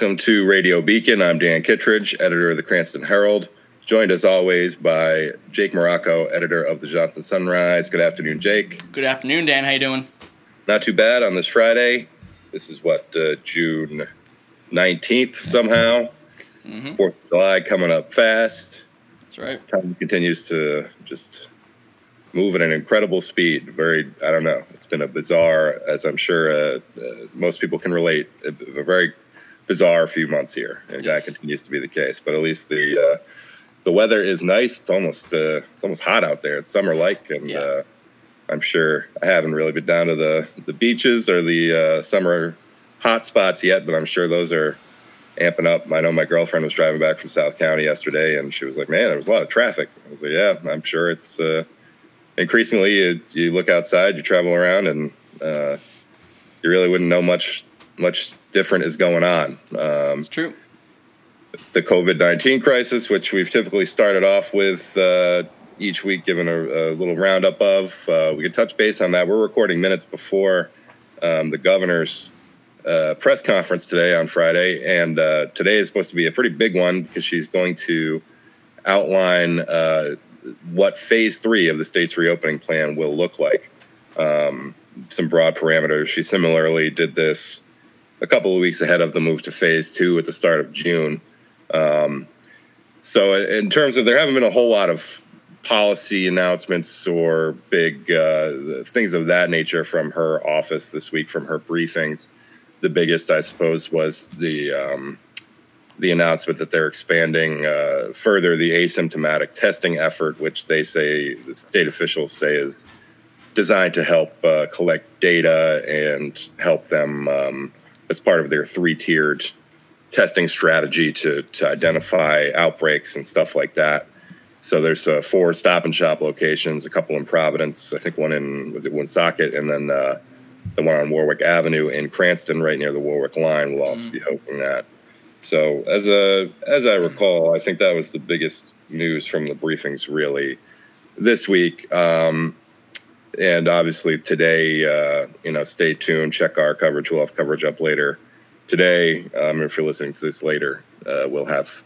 Welcome to Radio Beacon. I'm Dan Kittredge, editor of the Cranston Herald, joined as always by Jake Marrocco, editor of the Johnston Sunrise. Good afternoon, Jake. Good afternoon, Dan. How you doing? Not too bad on this Friday. This is what uh, June 19th somehow. Mm-hmm. Fourth of July coming up fast. That's right. Time continues to just move at an incredible speed. Very, I don't know. It's been a bizarre, as I'm sure uh, uh, most people can relate, a, a, very bizarre few months here, and yes. that continues to be the case. But at least the uh, the weather is nice. It's almost uh, it's almost hot out there. It's summer like, and yeah. Uh, I'm sure I haven't really been down to the the beaches or the uh, summer hot spots yet, but I'm sure those are amping up. I know my girlfriend was driving back from South County yesterday, and she was like, "Man, there was a lot of traffic." I was like, "Yeah, I'm sure it's." Uh, increasingly you, you look outside, you travel around, and uh, you really wouldn't know much much different is going on. Um, it's true. The COVID nineteen crisis, which we've typically started off with uh, each week, given a, a, little roundup of, uh, we could touch base on that. We're recording minutes before um, the governor's uh, press conference today on Friday, and uh, today is supposed to be a pretty big one because she's going to outline uh, what phase three of the state's reopening plan will look like. Um, some broad parameters. She similarly did this a couple of weeks ahead of the move to phase two at the start of June. Um, so, in terms of, there haven't been a whole lot of policy announcements or big uh, things of that nature from her office this week, from her briefings. The biggest, I suppose, was the um, the announcement that they're expanding uh, further the asymptomatic testing effort, which they say the state officials say is designed to help uh, collect data and help them um, as part of their three-tiered testing strategy to to identify outbreaks and stuff like that. So there's uh, four Stop and Shop locations, a couple in Providence, I think one in was it Woonsocket, and then uh, the one on Warwick Avenue in Cranston, right near the Warwick line. We'll also mm. be hoping that. So as a as I recall, I think that was the biggest news from the briefings really this week. Um, and obviously today, uh, you know, stay tuned. Check our coverage. We'll have coverage up later today. Um, if you're listening to this later, uh, we'll have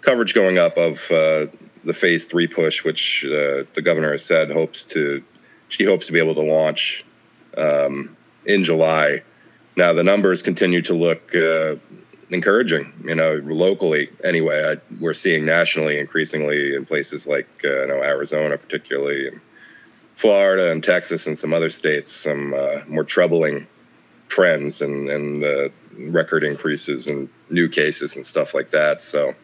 coverage going up of uh, the phase three push, which uh, the governor has said hopes to. She hopes to be able to launch um, in July. Now the numbers continue to look uh, encouraging. You know, locally anyway, I, we're seeing nationally increasingly in places like uh, you know Arizona, particularly, and Florida and Texas and some other states, some uh, more troubling trends and and uh, record increases in new cases and stuff like that. So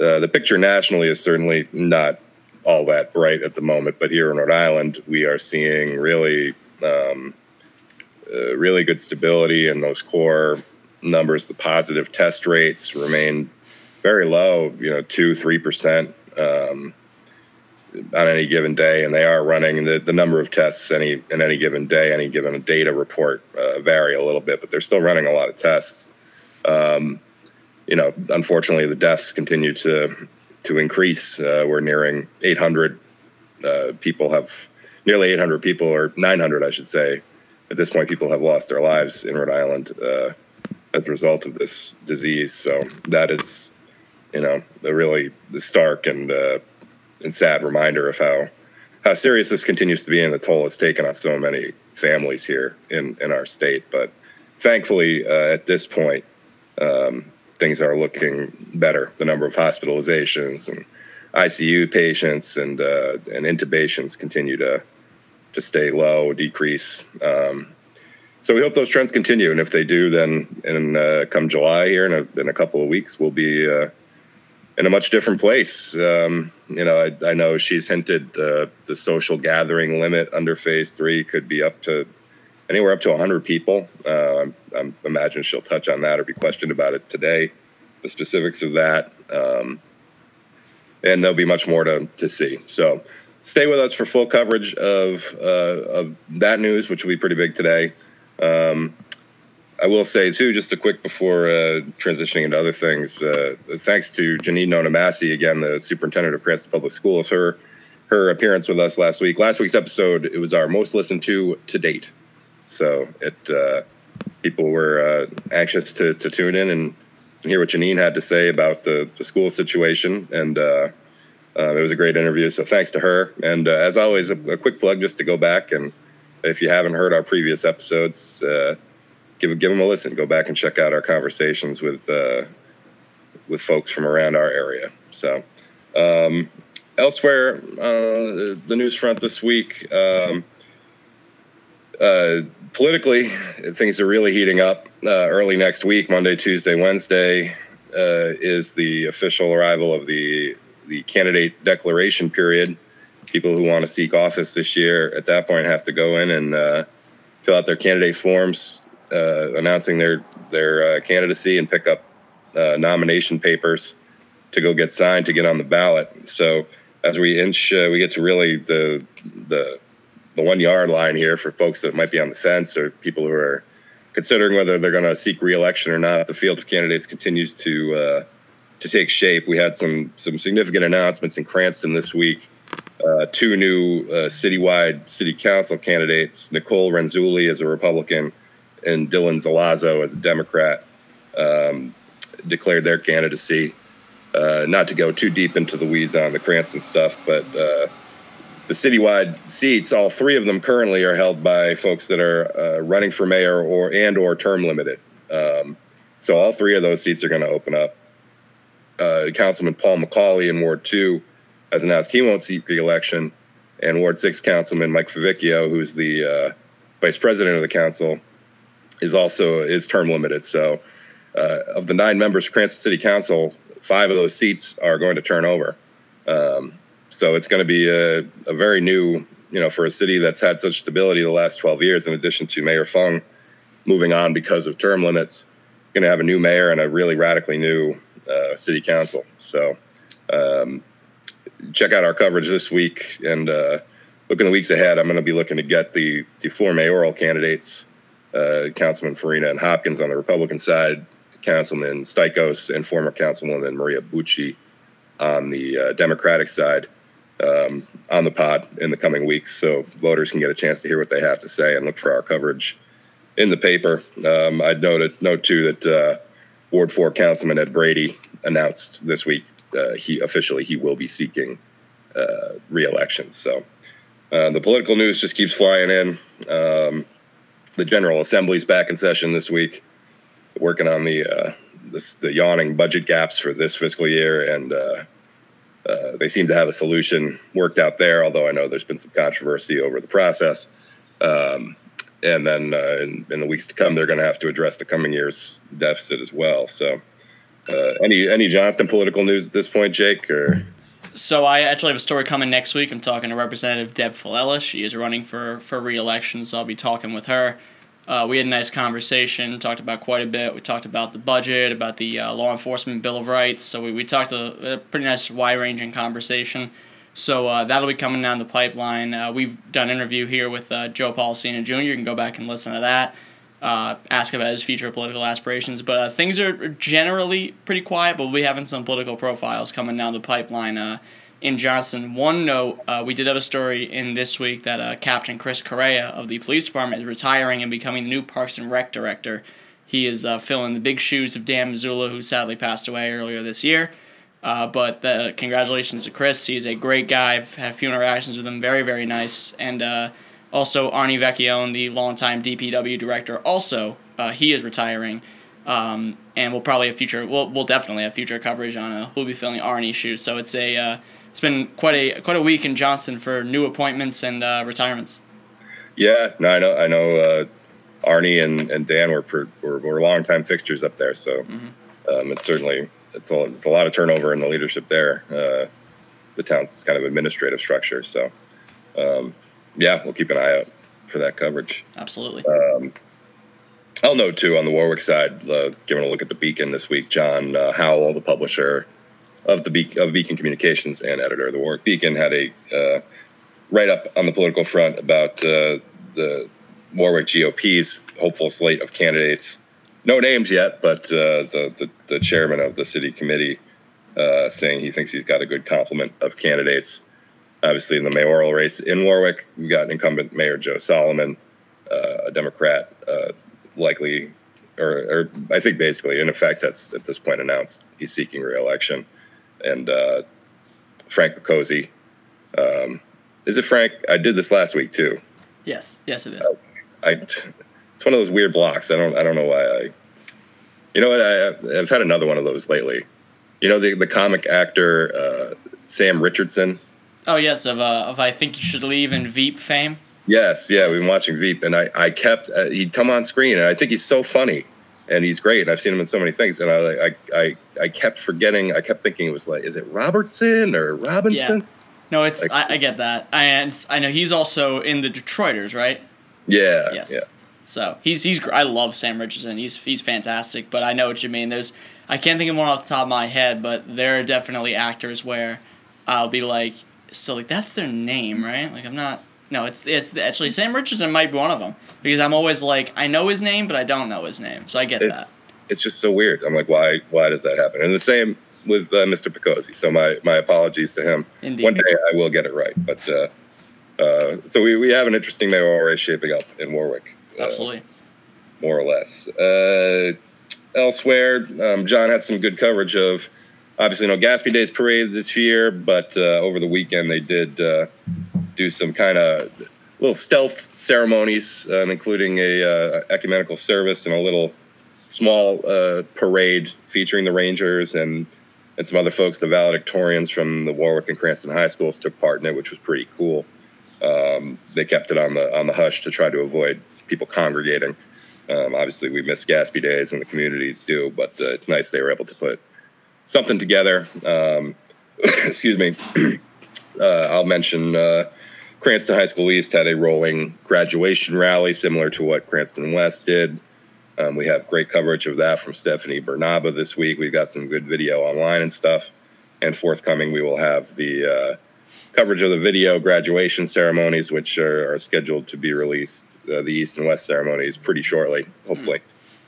uh, the picture nationally is certainly not all that bright at the moment, but here in Rhode Island, we are seeing really. Um, uh, really good stability in those core numbers, the positive test rates remain very low, you know, two, three percent um, on any given day, and they are running the, the number of tests any in any given day, any given data report uh, vary a little bit, but they're still running a lot of tests. Um, you know, unfortunately, the deaths continue to to increase. Uh, we're nearing 800 uh, people have nearly 800 people, or 900, I should say. At this point, people have lost their lives in Rhode Island uh, as a result of this disease. So that is, you know, a really stark and uh, and sad reminder of how how serious this continues to be and the toll it's taken on so many families here in in our state. But thankfully, uh, at this point, um, things are looking better. The number of hospitalizations and ICU patients and uh, and intubations continue to to stay low, decrease. Um, so we hope those trends continue, and if they do, then in uh, come July here in a, in a couple of weeks, we'll be uh, in a much different place. Um, you know, I, I, know she's hinted the the social gathering limit under phase three could be up to anywhere up to 100 people. Uh, I imagine she'll touch on that or be questioned about it today, the specifics of that, um, and there'll be much more to to see. So. Stay with us for full coverage of uh, of that news, which will be pretty big today. Um, I will say too, just a quick before uh, transitioning into other things. Uh, thanks to Janine Nota-Masse again, the superintendent of Cranston Public Schools, her her appearance with us last week. Last week's episode it was our most listened to to date, so it uh, people were uh, anxious to, to tune in and hear what Janine had to say about the, the school situation. And uh, uh, it was a great interview. So thanks to her. And uh, as always, a, a, quick plug just to go back and if you haven't heard our previous episodes, give give them a listen. Go back and check out our conversations with uh, with folks from around our area. So. Um, elsewhere, uh, the news front this week, um, uh, politically, things are really heating up. Uh, early next week, Monday, Tuesday, Wednesday, uh, is the official arrival of the the candidate declaration period. People who want to seek office this year at that point have to go in and uh, fill out their candidate forms, uh, announcing their their candidacy, and pick up nomination papers to go get signed to get on the ballot. So as we inch, uh, we get to really the the the one yard line here for folks that might be on the fence or people who are considering whether they're going to seek reelection or not. The field of candidates continues to uh, to take shape. We had some some significant announcements in Cranston this week. Uh, two new uh, citywide city council candidates: Nicole Renzulli as a Republican and Dylan Zelazo as a Democrat. Um, declared their candidacy. Uh, not to go too deep into the weeds on the Cranston stuff, but uh, the citywide seats, all three of them currently are held by folks that are uh, running for mayor or and or term limited. Um, so all three of those seats are going to open up. Uh, Councilman Paul McAuley in Ward Two has announced he won't seek re-election, and Ward Six Councilman Mike Favicchio, who's the uh, vice president of the council, is also is term limited. So. of the nine members of Cranston City Council, five of those seats are going to turn over. Um, so it's going to be a, a, very new, you know, for a city that's had such stability the last 12 years, in addition to Mayor Fung moving on because of term limits, going to have a new mayor and a really radically new uh, city council. So um, check out our coverage this week and uh, look in the weeks ahead. I'm going to be looking to get the, the four mayoral candidates, uh, Councilman Farina and Hopkins on the Republican side, Councilman Stycos and former Councilwoman Maria Bucci on the uh, Democratic side um, on the pod in the coming weeks, so voters can get a chance to hear what they have to say and look for our coverage in the paper. Um, I'd note note too that uh, Ward Four Councilman Ed Brady announced this week uh, he officially he will be seeking uh, reelection. So uh, the political news just keeps flying in. Um, the General Assembly's back in session this week working on the uh, this, the yawning budget gaps for this fiscal year, and uh, uh, they seem to have a solution worked out there. Although I know there's been some controversy over the process. Um, and then uh, in, in, the weeks to come, they're going to have to address the coming year's deficit as well. So, uh, any any Johnston political news at this point, Jake? Or so I actually have a story coming next week. I'm talking to Representative Deb Fellela. She is running for for reelection, so I'll be talking with her. Uh, we had a nice conversation, talked about quite a bit. We talked about the budget, about the uh, law enforcement bill of rights. So we, we talked a, a pretty nice, wide ranging conversation. So uh, that'll be coming down the pipeline. Uh, we've done an interview here with uh, Joe Polisena Jr. You can go back and listen to that. Uh, ask about his future political aspirations. But things are generally pretty quiet, but we'll be having some political profiles coming down the pipeline in Johnston. One note, uh, we did have a story in this week that uh, Captain Chris Correa of the police department is retiring and becoming the new Parks and Rec director. He is uh, filling the big shoes of Dan Missoula, who sadly passed away earlier this year. Uh, but uh, congratulations to Chris. He's a great guy. I've had a few interactions with him. Very, very nice. And uh, also Arnie Vecchione, the longtime DPW director, also he is retiring. Um, and we'll probably have future. We'll, we'll definitely have future coverage on uh, who'll be filling Arnie's shoes. So it's a it's been quite a quite a week in Johnston for new appointments and uh, retirements. Yeah, no, I know. I know. Uh, Arnie and, and Dan were, per, were were longtime fixtures up there, so mm-hmm. um, it's certainly it's a it's a lot of turnover in the leadership there. Uh, the town's kind of administrative structure, so um, yeah, we'll keep an eye out for that coverage. Absolutely. Um, I'll note too on the Warwick side, uh, giving a look at the Beacon this week, John uh, Howell, the publisher, of the Be- of Beacon Communications and editor of the Warwick Beacon had a uh, write up on the political front about uh, the Warwick GOP's hopeful slate of candidates. No names yet, but uh, the, the, the chairman of the city committee uh, saying he thinks he's got a good complement of candidates. Obviously, in the mayoral race in Warwick, we got incumbent Mayor Joe Solomon, uh, a Democrat, uh, likely or, or I think basically, in effect, that's at this point announced he's seeking reelection. And uh, Frank Picozzi, um, is it Frank? I did this last week too. Yes, yes, it is. I, it's one of those weird blocks. I don't, I don't know why I. You know what? I, I've had another one of those lately. You know the the comic actor uh, Sam Richardson. Oh yes, of uh, of I think you should leave in Veep fame. Yes, yeah, we've been watching Veep, and I I kept uh, he'd come on screen, and I think he's so funny, and he's great. And I've seen him in so many things, and I I I, I kept forgetting. I kept thinking it was like, is it Robertson or Robinson? Yeah. No, it's like, I, I, get that. I I know he's also in the Detroiters, right? Yeah. Yes. Yeah. So he's he's I love Sam Richardson. He's he's fantastic. But I know what you mean. There's I can't think of one off the top of my head, but there are definitely actors where I'll be like, so like that's their name, right? Like I'm not. No, it's it's actually Sam Richardson might be one of them because I'm always like I know his name, but I don't know his name, so I get it, that. It's just so weird. I'm like, why why does that happen? And the same with uh, Mr. Picozzi. So my my apologies to him. Indeed. One day I will get it right, but. Uh, uh, so we, we have an interesting mayoral race shaping up in Warwick. Uh, Absolutely. more or less. Uh, elsewhere, um, John had some good coverage of obviously no Gaspee Days parade this year, but uh, over the weekend they did uh, do some kind of little stealth ceremonies, um, including a uh, ecumenical service and a little small uh, parade featuring the Rangers and and some other folks. The valedictorians from the Warwick and Cranston high schools took part in it, which was pretty cool. Um, they kept it on the on the hush to try to avoid people congregating. Um, obviously, we miss Gaspee Days, and the communities do, but uh, it's nice they were able to put something together. Um, excuse me. uh, I'll mention uh, Cranston High School East had a rolling graduation rally similar to what Cranston West did. Um, we have great coverage of that from Stephanie Bernaba this week. We've got some good video online and stuff. And forthcoming, we will have the uh, coverage of the video graduation ceremonies, which are, are scheduled to be released, uh, the East and West ceremonies, pretty shortly, hopefully.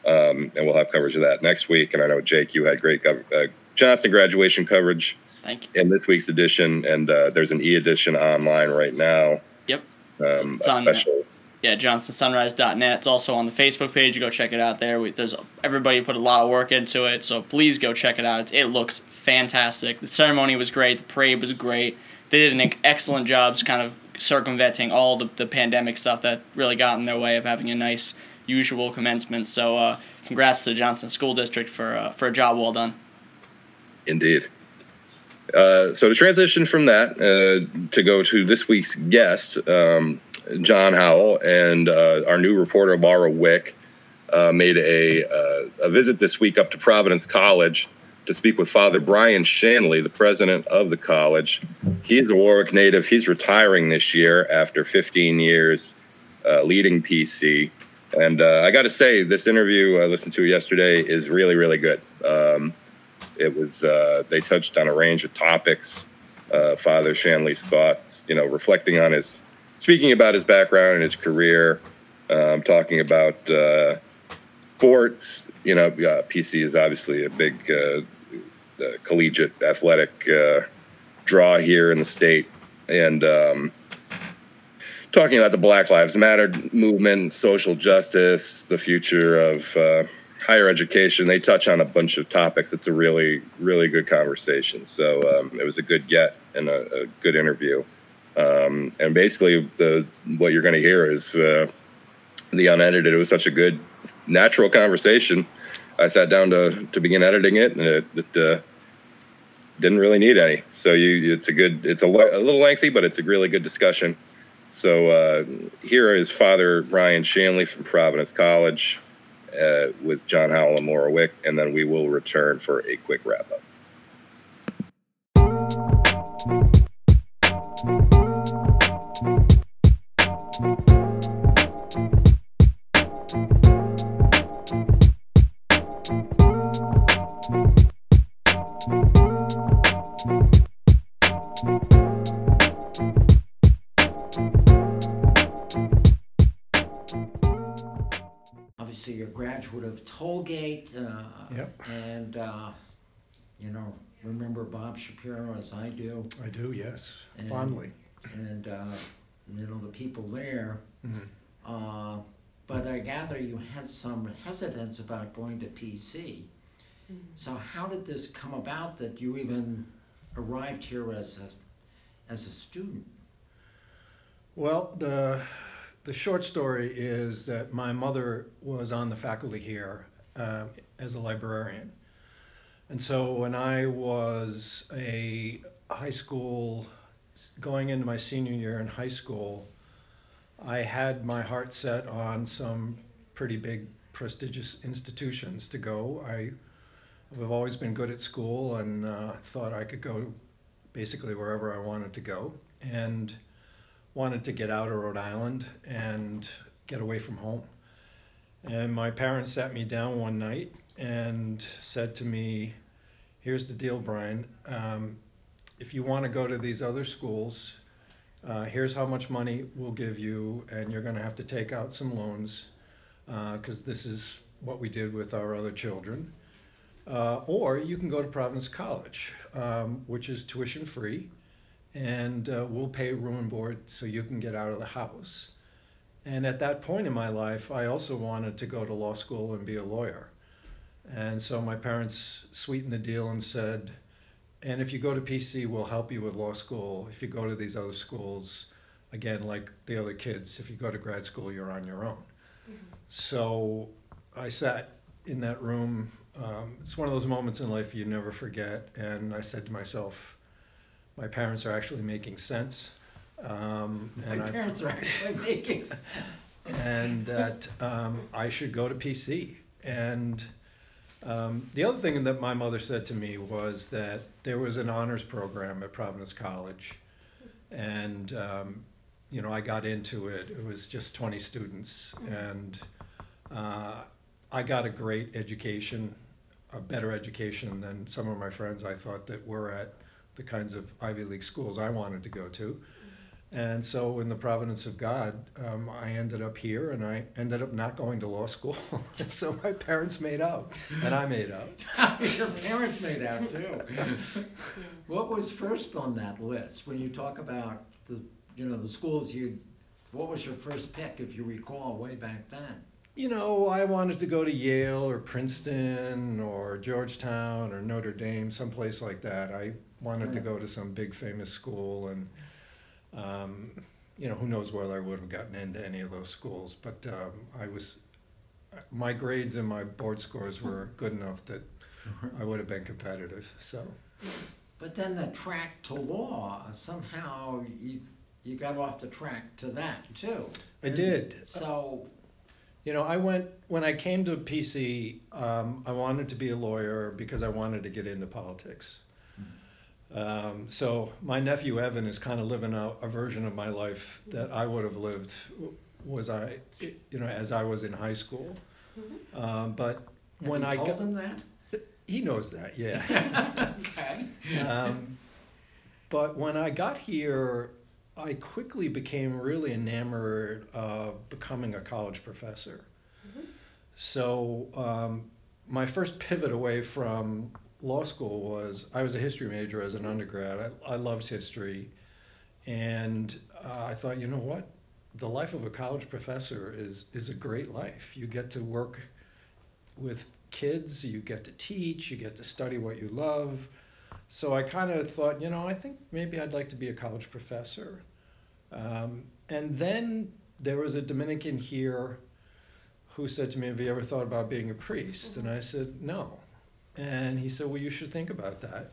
Mm. Um, and we'll have coverage of that next week. And I know, Jake, you had great uh, Johnston graduation coverage Thank you. in this week's edition. And uh, there's an e edition online right now. Yep. Um, it's, a special. Yeah, johnstonsunrise.net. It's also on the Facebook page. You go check it out there. We, there's everybody put a lot of work into it, so please go check it out. It looks fantastic. The ceremony was great. The parade was great they did an excellent job kind of circumventing all the, the pandemic stuff that really got in their way of having a nice usual commencement. So uh, congrats to the Johnston School District for uh, for a job well done. Indeed. Uh, so to transition from that uh, to go to this week's guest, um, John Howell, and uh, our new reporter Laura Wick uh, made a, a visit this week up to Providence College to speak with Father Brian Shanley, the president of the college. He's a Warwick native. He's retiring this year after 15 years uh, leading PC. And uh, I got to say, this interview I listened to yesterday is really, really good. Um, it was uh, they touched on a range of topics. Uh, Father Shanley's thoughts, you know, reflecting on his, speaking about his background and his career, um, talking about uh, sports. You know, uh, PC is obviously a big uh, collegiate athletic uh, draw here in the state, and um, talking about the Black Lives Matter movement, social justice, the future of higher education. They touch on a bunch of topics. It's a really, really good conversation. So um, it was a good get and a, a good interview. Um, and basically, the what you're going to hear is uh, the unedited. It was such a good, natural conversation I sat down to to begin editing it, and it, it uh, didn't really need any. So you, it's a good, it's a, a little lengthy, but it's a really good discussion. So uh, here is Father Brian Shanley from Providence College uh, with John Howell and Laura Wick, and then we will return for a quick wrap up. Graduate of Tollgate, uh, Yep. and, uh, you know, remember Bob Shapiro as I do, I do, yes, And- fondly. and, uh, you know, the people there, Mhm. uh, but I gather you had some hesitance about going to PC. So how did this come about that you even arrived here as a, as a student? Well, the the short story is that my mother was on the faculty here um, as a librarian, and so when I was a high school, going into my senior year in high school, I had my heart set on some pretty big prestigious institutions to go. I have always been good at school and uh, thought I could go basically wherever I wanted to go, and wanted to get out of Rhode Island and get away from home. And my parents sat me down one night and said to me, Here's the deal, Brian. Um, if you want to go to these other schools, uh, here's how much money we'll give you, and you're going to have to take out some loans because this is what we did with our other children. Uh, or you can go to Providence College, um, which is tuition free and uh, we'll pay room and board so you can get out of the house. And at that point in my life, I also wanted to go to law school and be a lawyer. And so my parents sweetened the deal and said, and if you go to PC, we'll help you with law school. If you go to these other schools, again, like the other kids, if you go to grad school, you're on your own. So I sat in that room. Um, it's one of those moments in life you never forget. And I said to myself, my parents are actually making sense. Um, and My I- parents are actually making sense. and that um, I should go to PC. And um, the other thing that my mother said to me was that there was an honors program at Providence College, and um, you know I got into it. It was just 20 students, and uh, I got a great education, a better education than some of my friends I thought that were at the kinds of Ivy League schools I wanted to go to. And so, in the providence of God, um, I ended up here, and I ended up not going to law school. so my parents made out, and I made out. Your parents made out too. What was first on that list when you talk about the, you know, the schools you, what was your first pick, if you recall, way back then? You know, I wanted to go to Yale or Princeton or Georgetown or Notre Dame, someplace like that. I wanted to go to some big famous school, and um, you know, who knows whether I would have gotten into any of those schools. But um, I was, my grades and my board scores were good enough that I would have been competitive. So. But then the track to law, somehow you, you got off the track to that too. I did. So, You know, I went when I came to PC. Um, I wanted to be a lawyer because I wanted to get into politics. Um, so my nephew Evan is kind of living out a version of my life that I would have lived. Was I, you know, as I was in high school. Um, but have when you I told got, them that? he knows that, yeah. Okay. um, but when I got here, I quickly became really enamored of becoming a college professor. So um, my first pivot away from law school was I was a history major as an undergrad. I, I loved history, and uh, I thought, you know what, the life of a college professor is is a great life. You get to work with kids, you get to teach, you get to study what you love. So I kind of thought, you know, I think maybe I'd like to be a college professor. Um, and then there was a Dominican here who said to me, Have you ever thought about being a priest? And I said, No. And he said, Well, you should think about that.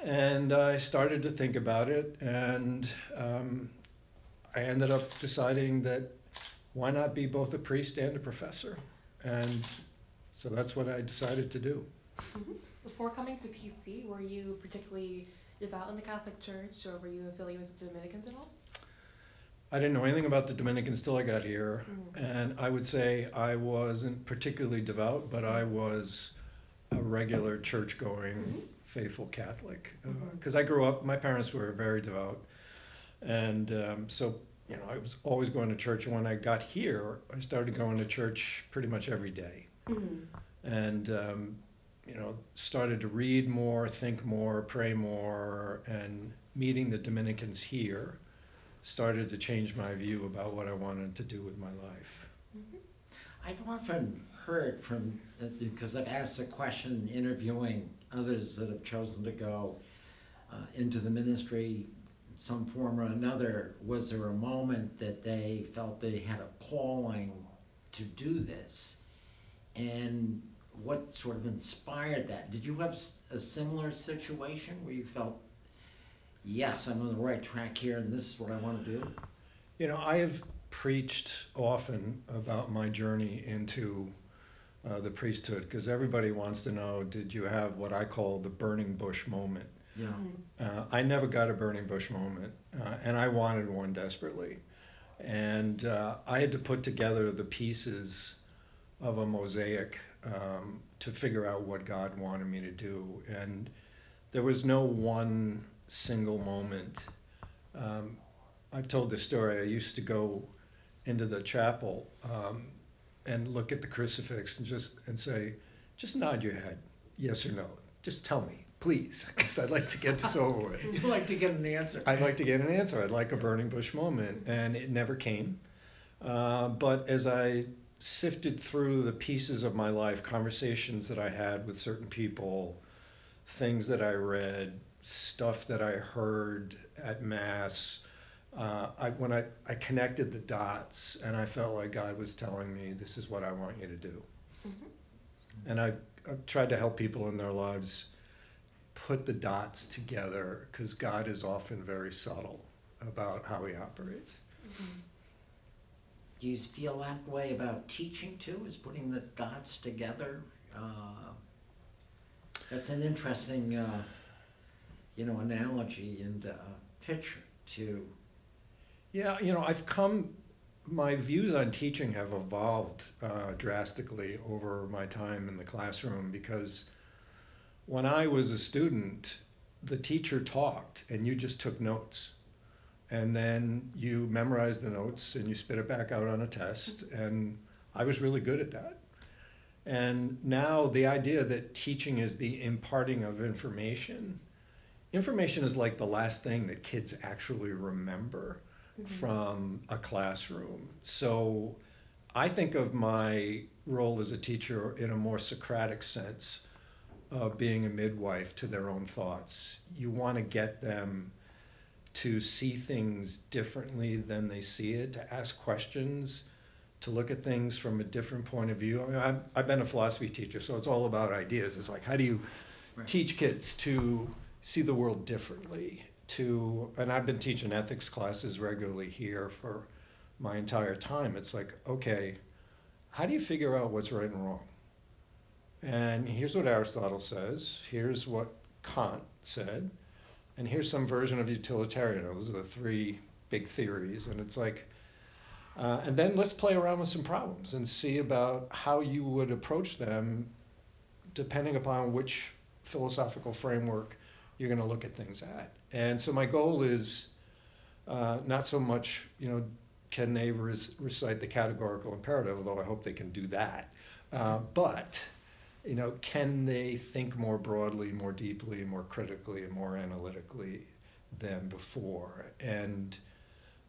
And I started to think about it, and um, I ended up deciding that why not be both a priest and a professor? And so that's what I decided to do. Mm-hmm. Before coming to PC, were you particularly devout in the Catholic Church, or were you affiliated with the Dominicans at all? I didn't know anything about the Dominicans till I got here, mm-hmm. and I would say I wasn't particularly devout, but I mm-hmm. was a regular church-going, faithful Catholic. Because I grew up, my parents were very devout, and um, so you know I was always going to church. And when I got here, I started going to church pretty much every day, and um, you know started to read more, think more, pray more, and meeting the Dominicans here started to change my view about what I wanted to do with my life. I've often heard from, because I've asked the question interviewing others that have chosen to go uh, into the ministry some form or another, was there a moment that they felt they had a calling to do this? And what sort of inspired that? Did you have a similar situation where you felt, yes, I'm on the right track here and this is what I want to do? You know, I have preached often about my journey into uh, the priesthood because everybody wants to know did you have what I call the burning bush moment? Yeah. Uh, I never got a burning bush moment, uh, and I wanted one desperately. And uh, I had to put together the pieces of a mosaic um, to figure out what God wanted me to do. And there was no one single moment. Um, I've told this story. I used to go into the chapel um, and look at the crucifix and just and say, just nod your head, yes or no. Just tell me, please, because I'd like to get this over with. You'd like to get an answer. I'd like to get an answer. I'd like a burning bush moment, and it never came. Uh, but as I sifted through the pieces of my life, conversations that I had with certain people, things that I read, stuff that I heard at mass, uh, I, when I, I connected the dots, and I felt like God was telling me, "This is what I want you to do." And I, I've tried to help people in their lives put the dots together because God is often very subtle about how he operates. Do you feel that way about teaching too, is putting the dots together? Uh, That's an interesting, uh, you know, analogy and uh, picture to, Yeah, you know, I've come, my views on teaching have evolved uh, drastically over my time in the classroom because when I was a student, the teacher talked and you just took notes. And then you memorized the notes and you spit it back out on a test. And I was really good at that. And now the idea that teaching is the imparting of information, information is like the last thing that kids actually remember Mm-hmm. from a classroom. So I think of my role as a teacher in a more Socratic sense of being a midwife to their own thoughts. You want to get them to see things differently than they see it, to ask questions, to look at things from a different point of view. I mean, I've, I've been a philosophy teacher, so it's all about ideas. It's like, how do you Right. teach kids to see the world differently? To, and I've been teaching ethics classes regularly here for my entire time. It's like, okay, how do you figure out what's right and wrong? And here's what Aristotle says, here's what Kant said, and here's some version of utilitarian. Those are the three big theories. And it's like, uh, and then let's play around with some problems and see about how you would approach them depending upon which philosophical framework you're going to look at things at. And so my goal is uh, not so much, you know, can they res- recite the categorical imperative, although I hope they can do that, uh, but you know, can they think more broadly, more deeply, more critically, and more analytically than before? And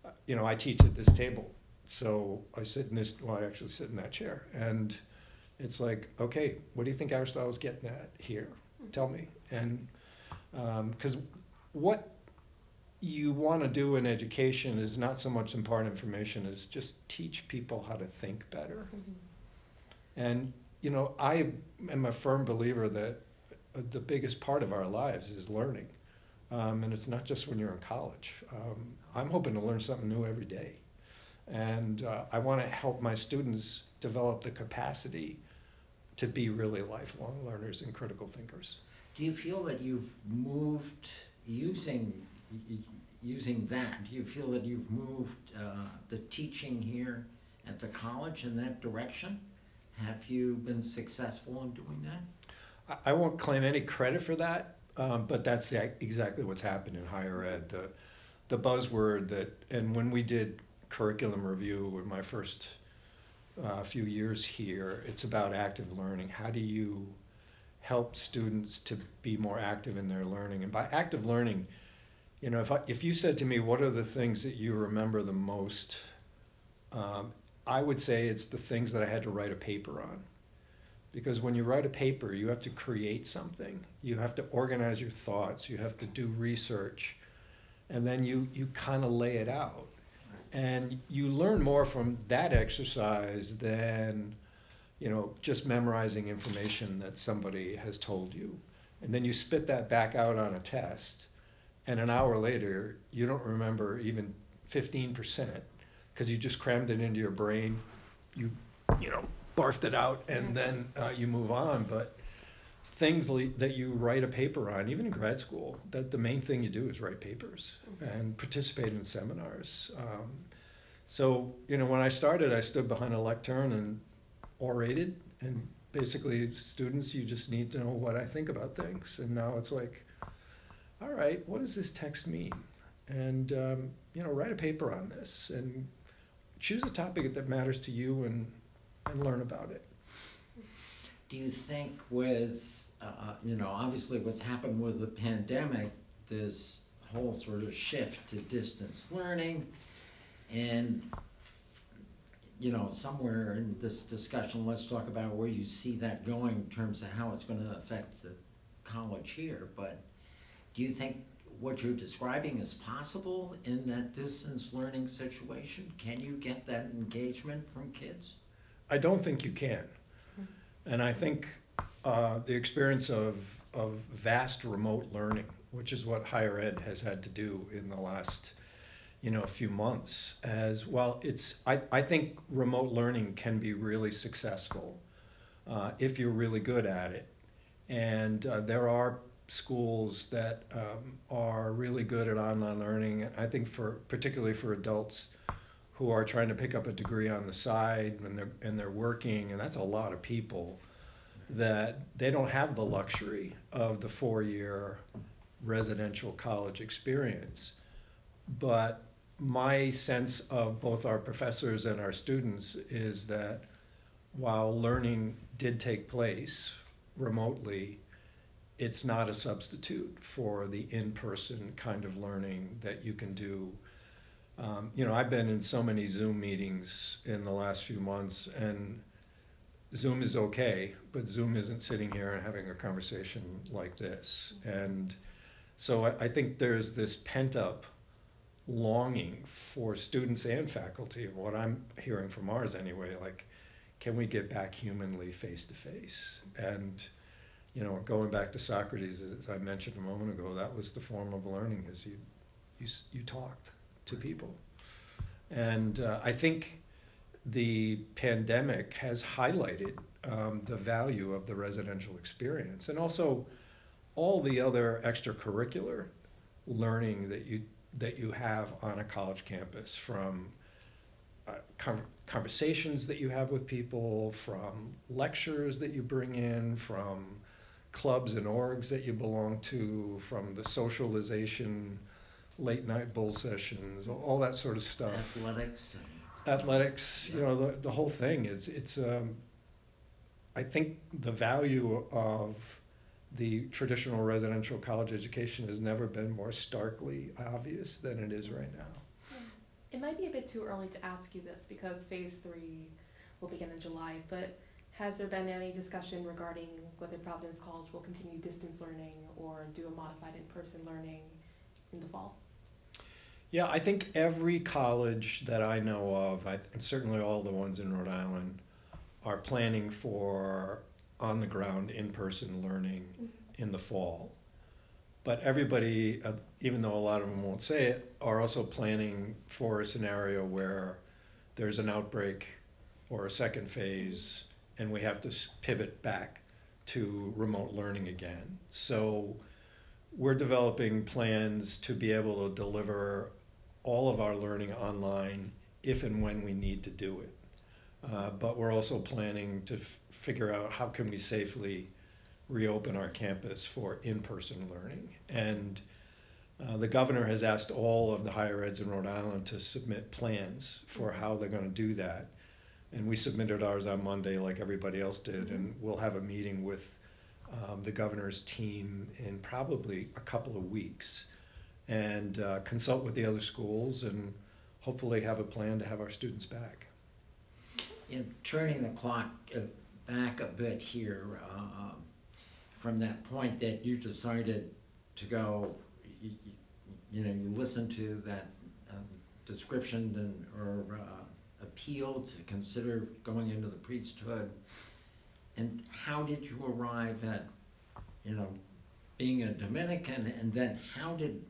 uh, you know, I teach at this table, so I sit in this. Well, I actually sit in that chair, and it's like, okay, what do you think Aristotle's getting at here? Tell me. And because what you want to do in education is not so much impart information as just teach people how to think better. And you know, I am a firm believer that uh, the biggest part of our lives is learning, um, and it's not just when you're in college. Um, I'm hoping to learn something new every day, and uh, I want to help my students develop the capacity to be really lifelong learners and critical thinkers. Do you feel that you've moved using, using that? Do you feel that you've moved uh, the teaching here at the college in that direction? Have you been successful in doing that? I- won't claim any credit for that, um, but that's exactly what's happened in higher ed. The, the buzzword that, and when we did curriculum review in my first uh, few years here, it's about active learning. How do you help students to be more active in their learning? And by active learning, you know, if I, if you said to me, what are the things that you remember the most? Um, I would say it's the things that I had to write a paper on. Because when you write a paper, you have to create something. You have to organize your thoughts. You have to do research. And then you, you kind of lay it out. And you learn more from that exercise than, you know, just memorizing information that somebody has told you. And then you spit that back out on a test. And an hour later, you don't remember even 15% because you just crammed it into your brain. You, you know, barfed it out and then uh, you move on. But things le- that you write a paper on, even in grad school, that the main thing you do is write papers and participate in seminars. Um, so, you know, when I started, I stood behind a lectern and orated. And basically, students, you just need to know what I think about things. And now it's like, all right, what does this text mean? And, um, you know, write a paper on this and choose a topic that matters to you and, and learn about it. Do you think with, uh, you know, obviously what's happened with the pandemic, this whole sort of shift to distance learning, and, you know, somewhere in this discussion, let's talk about where you see that going in terms of how it's gonna affect the college here, but do you think what you're describing is possible in that distance learning situation? Can you get that engagement from kids? I don't think you can. And I think uh, the experience of, of vast remote learning, which is what higher ed has had to do in the last, you know, a few months, as well, it's, I, I think remote learning can be really successful uh, if you're really good at it. And uh, there are schools that um, are really good at online learning. I think for, particularly for adults, who are trying to pick up a degree on the side and they're and they're working and that's a lot of people that they don't have the luxury of the four year residential college experience but my sense of both our professors and our students is that while learning did take place remotely it's not a substitute for the in-person kind of learning that you can do um, you know, I've been in so many Zoom meetings in the last few months, and Zoom is okay, but Zoom isn't sitting here and having a conversation like this. And so I, I think there's this pent up longing for students and faculty, what I'm hearing from ours anyway, like, can we get back humanly face to face? And, you know, going back to Socrates, as I mentioned a moment ago, that was the form of learning, is you, you, you talked to people. And uh, I think the pandemic has highlighted um, the value of the residential experience and also all the other extracurricular learning that you that you have on a college campus from uh, con- conversations that you have with people from lectures that you bring in from clubs and orgs that you belong to from the socialization late night bull sessions, all that sort of stuff. Athletics Athletics, you know, the, the whole thing is, it's, um, I think the value of the traditional residential college education has never been more starkly obvious than it is right now. It might be a bit too early to ask you this because phase three will begin in July, but has there been any discussion regarding whether Providence College will continue distance learning or do a modified in-person learning in the fall? Yeah, I think every college that I know of, I, and certainly all the ones in Rhode Island, are planning for on the ground, in person learning in the fall. But everybody, uh, even though a lot of them won't say it, are also planning for a scenario where there's an outbreak or a second phase, and we have to pivot back to remote learning again. So we're developing plans to be able to deliver all of our learning online if and when we need to do it. Uh, but we're also planning to f- figure out how can we safely reopen our campus for in-person learning. And uh, the governor has asked all of the higher eds in Rhode Island to submit plans for how they're going to do that. And we submitted ours on Monday, like everybody else did, and we'll have a meeting with um, the governor's team in probably a couple of weeks and uh, consult with the other schools and hopefully have a plan to have our students back. in turning the clock uh, back a bit here, uh, from that point that you decided to go, you, you know, you listened to that um, description and, or uh, appeal to consider going into the priesthood, and how did you arrive at, you know, being a Dominican, and then how did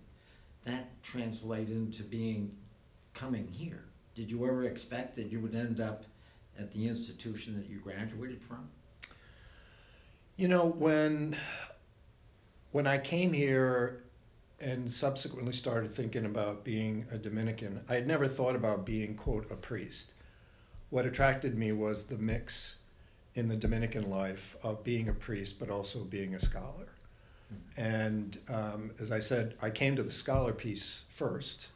that translate into being, coming here? Did you ever expect that you would end up at the institution that you graduated from? You know, when when I came here and subsequently started thinking about being a Dominican, I had never thought about being quote a priest. What attracted me was the mix in the Dominican life of being a priest but also being a scholar. And um, as I said, I came to the scholar piece first,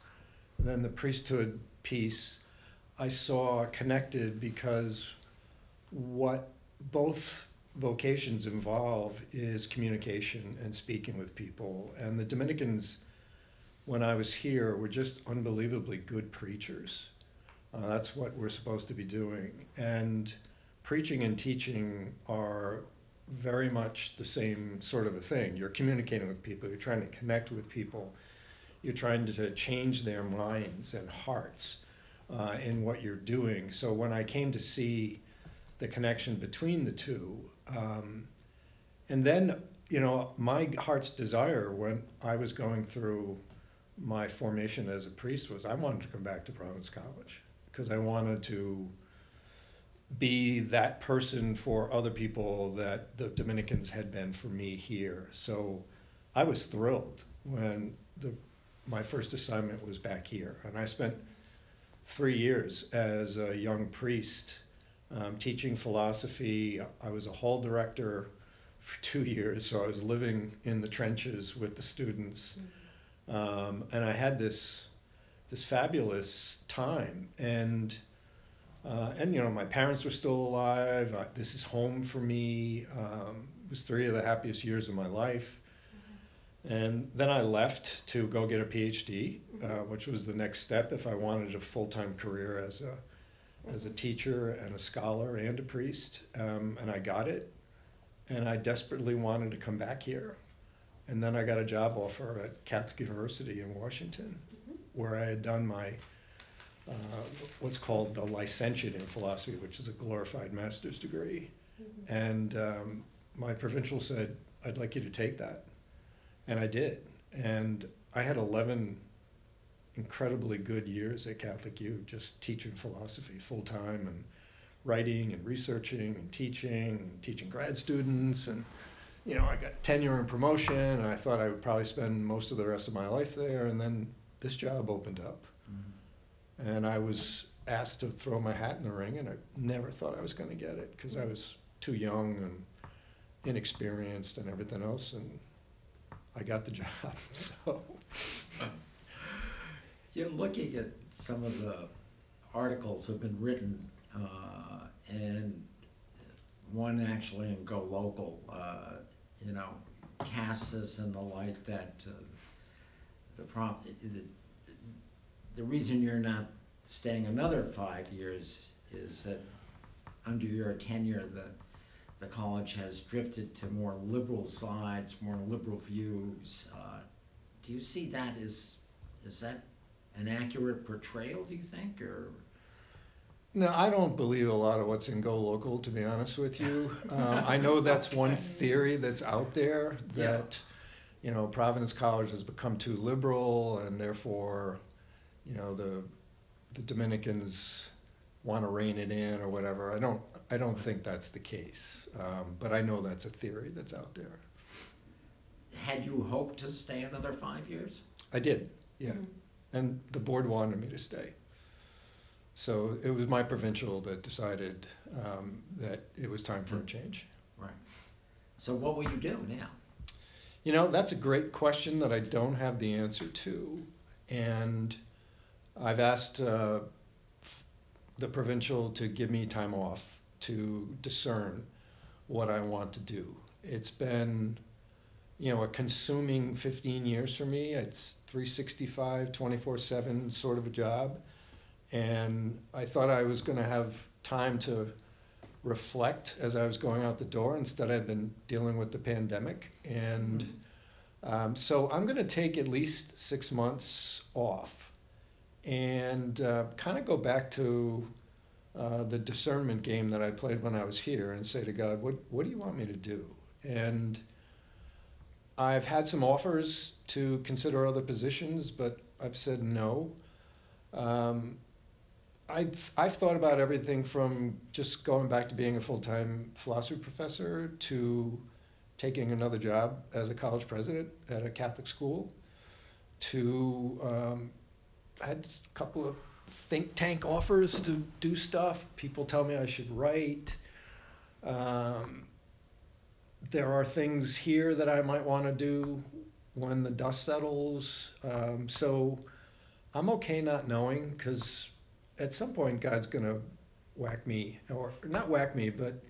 then the priesthood piece I saw connected because what both vocations involve is communication and speaking with people. And the Dominicans, when I was here, were just unbelievably good preachers. Uh, that's what we're supposed to be doing. And preaching and teaching are very much the same sort of a thing. You're communicating with people, you're trying to connect with people, you're trying to change their minds and hearts uh, in what you're doing. So when I came to see the connection between the two, um, and then, you know, my heart's desire when I was going through my formation as a priest was I wanted to come back to Providence College because I wanted to be that person for other people that the Dominicans had been for me here. So I was thrilled when the my first assignment was back here, and I spent three years as a young priest um, teaching philosophy. I was a hall director for two years, so I was living in the trenches with the students, um, and I had this this fabulous time. And uh, and you know, my parents were still alive. I, this is home for me. Um, it was three of the happiest years of my life. And then I left to go get a PhD, uh, which was the next step if I wanted a full time career as a as a teacher and a scholar and a priest, um, and I got it. And I desperately wanted to come back here. And then I got a job offer at Catholic University in Washington, where I had done my uh, what's called the licentiate in philosophy, which is a glorified master's degree. And um, my provincial said, I'd like you to take that. And I did. And I had 11 incredibly good years at Catholic U, just teaching philosophy full time and writing and researching and teaching and teaching grad students. And, you know, I got tenure and promotion. And I thought I would probably spend most of the rest of my life there. And then this job opened up. Mm-hmm. And I was asked to throw my hat in the ring. And I never thought I was going to get it because I was too young and inexperienced and everything else. And I got the job. So. You're looking at some of the articles have been written, uh, and one actually in Go Local, uh, you know, Cassis and the like that, uh, the prompt, the, the reason you're not staying another five years is that under your tenure, the, the college has drifted to more liberal sides, more liberal views. Uh, do you see that as, is that an accurate portrayal, do you think, or? No, I don't believe a lot of what's in Go Local, to be honest with you. Um, I know that's one theory that's out there Yeah. that, you know, Providence College has become too liberal and therefore, you know, the, the Dominicans want to rein it in or whatever. I don't, I don't think that's the case. Um, but I know that's a theory that's out there. Had you hoped to stay another five years? I did, yeah. And the board wanted me to stay. So it was my provincial that decided um, that it was time for a change. Right. So what will you do now? You know, that's a great question that I don't have the answer to. And I've asked uh, the provincial to give me time off to discern what I want to do. It's been, you know, a consuming 15 years for me. It's 365, 24 7 sort of a job. And I thought I was gonna have time to reflect as I was going out the door. Instead, I've been dealing with the pandemic. And um, so I'm gonna take at least six months off and uh, kind of go back to uh, the discernment game that I played when I was here and say to God, what, what do you want me to do? And I've had some offers to consider other positions, but I've said no. Um, I've, I've thought about everything from just going back to being a full time philosophy professor to taking another job as a college president at a Catholic school to um, I had a couple of think tank offers to do stuff. People tell me I should write. Um, there are things here that I might want to do when the dust settles. Um, so I'm okay not knowing because at some point God's going to whack me, or not whack me, but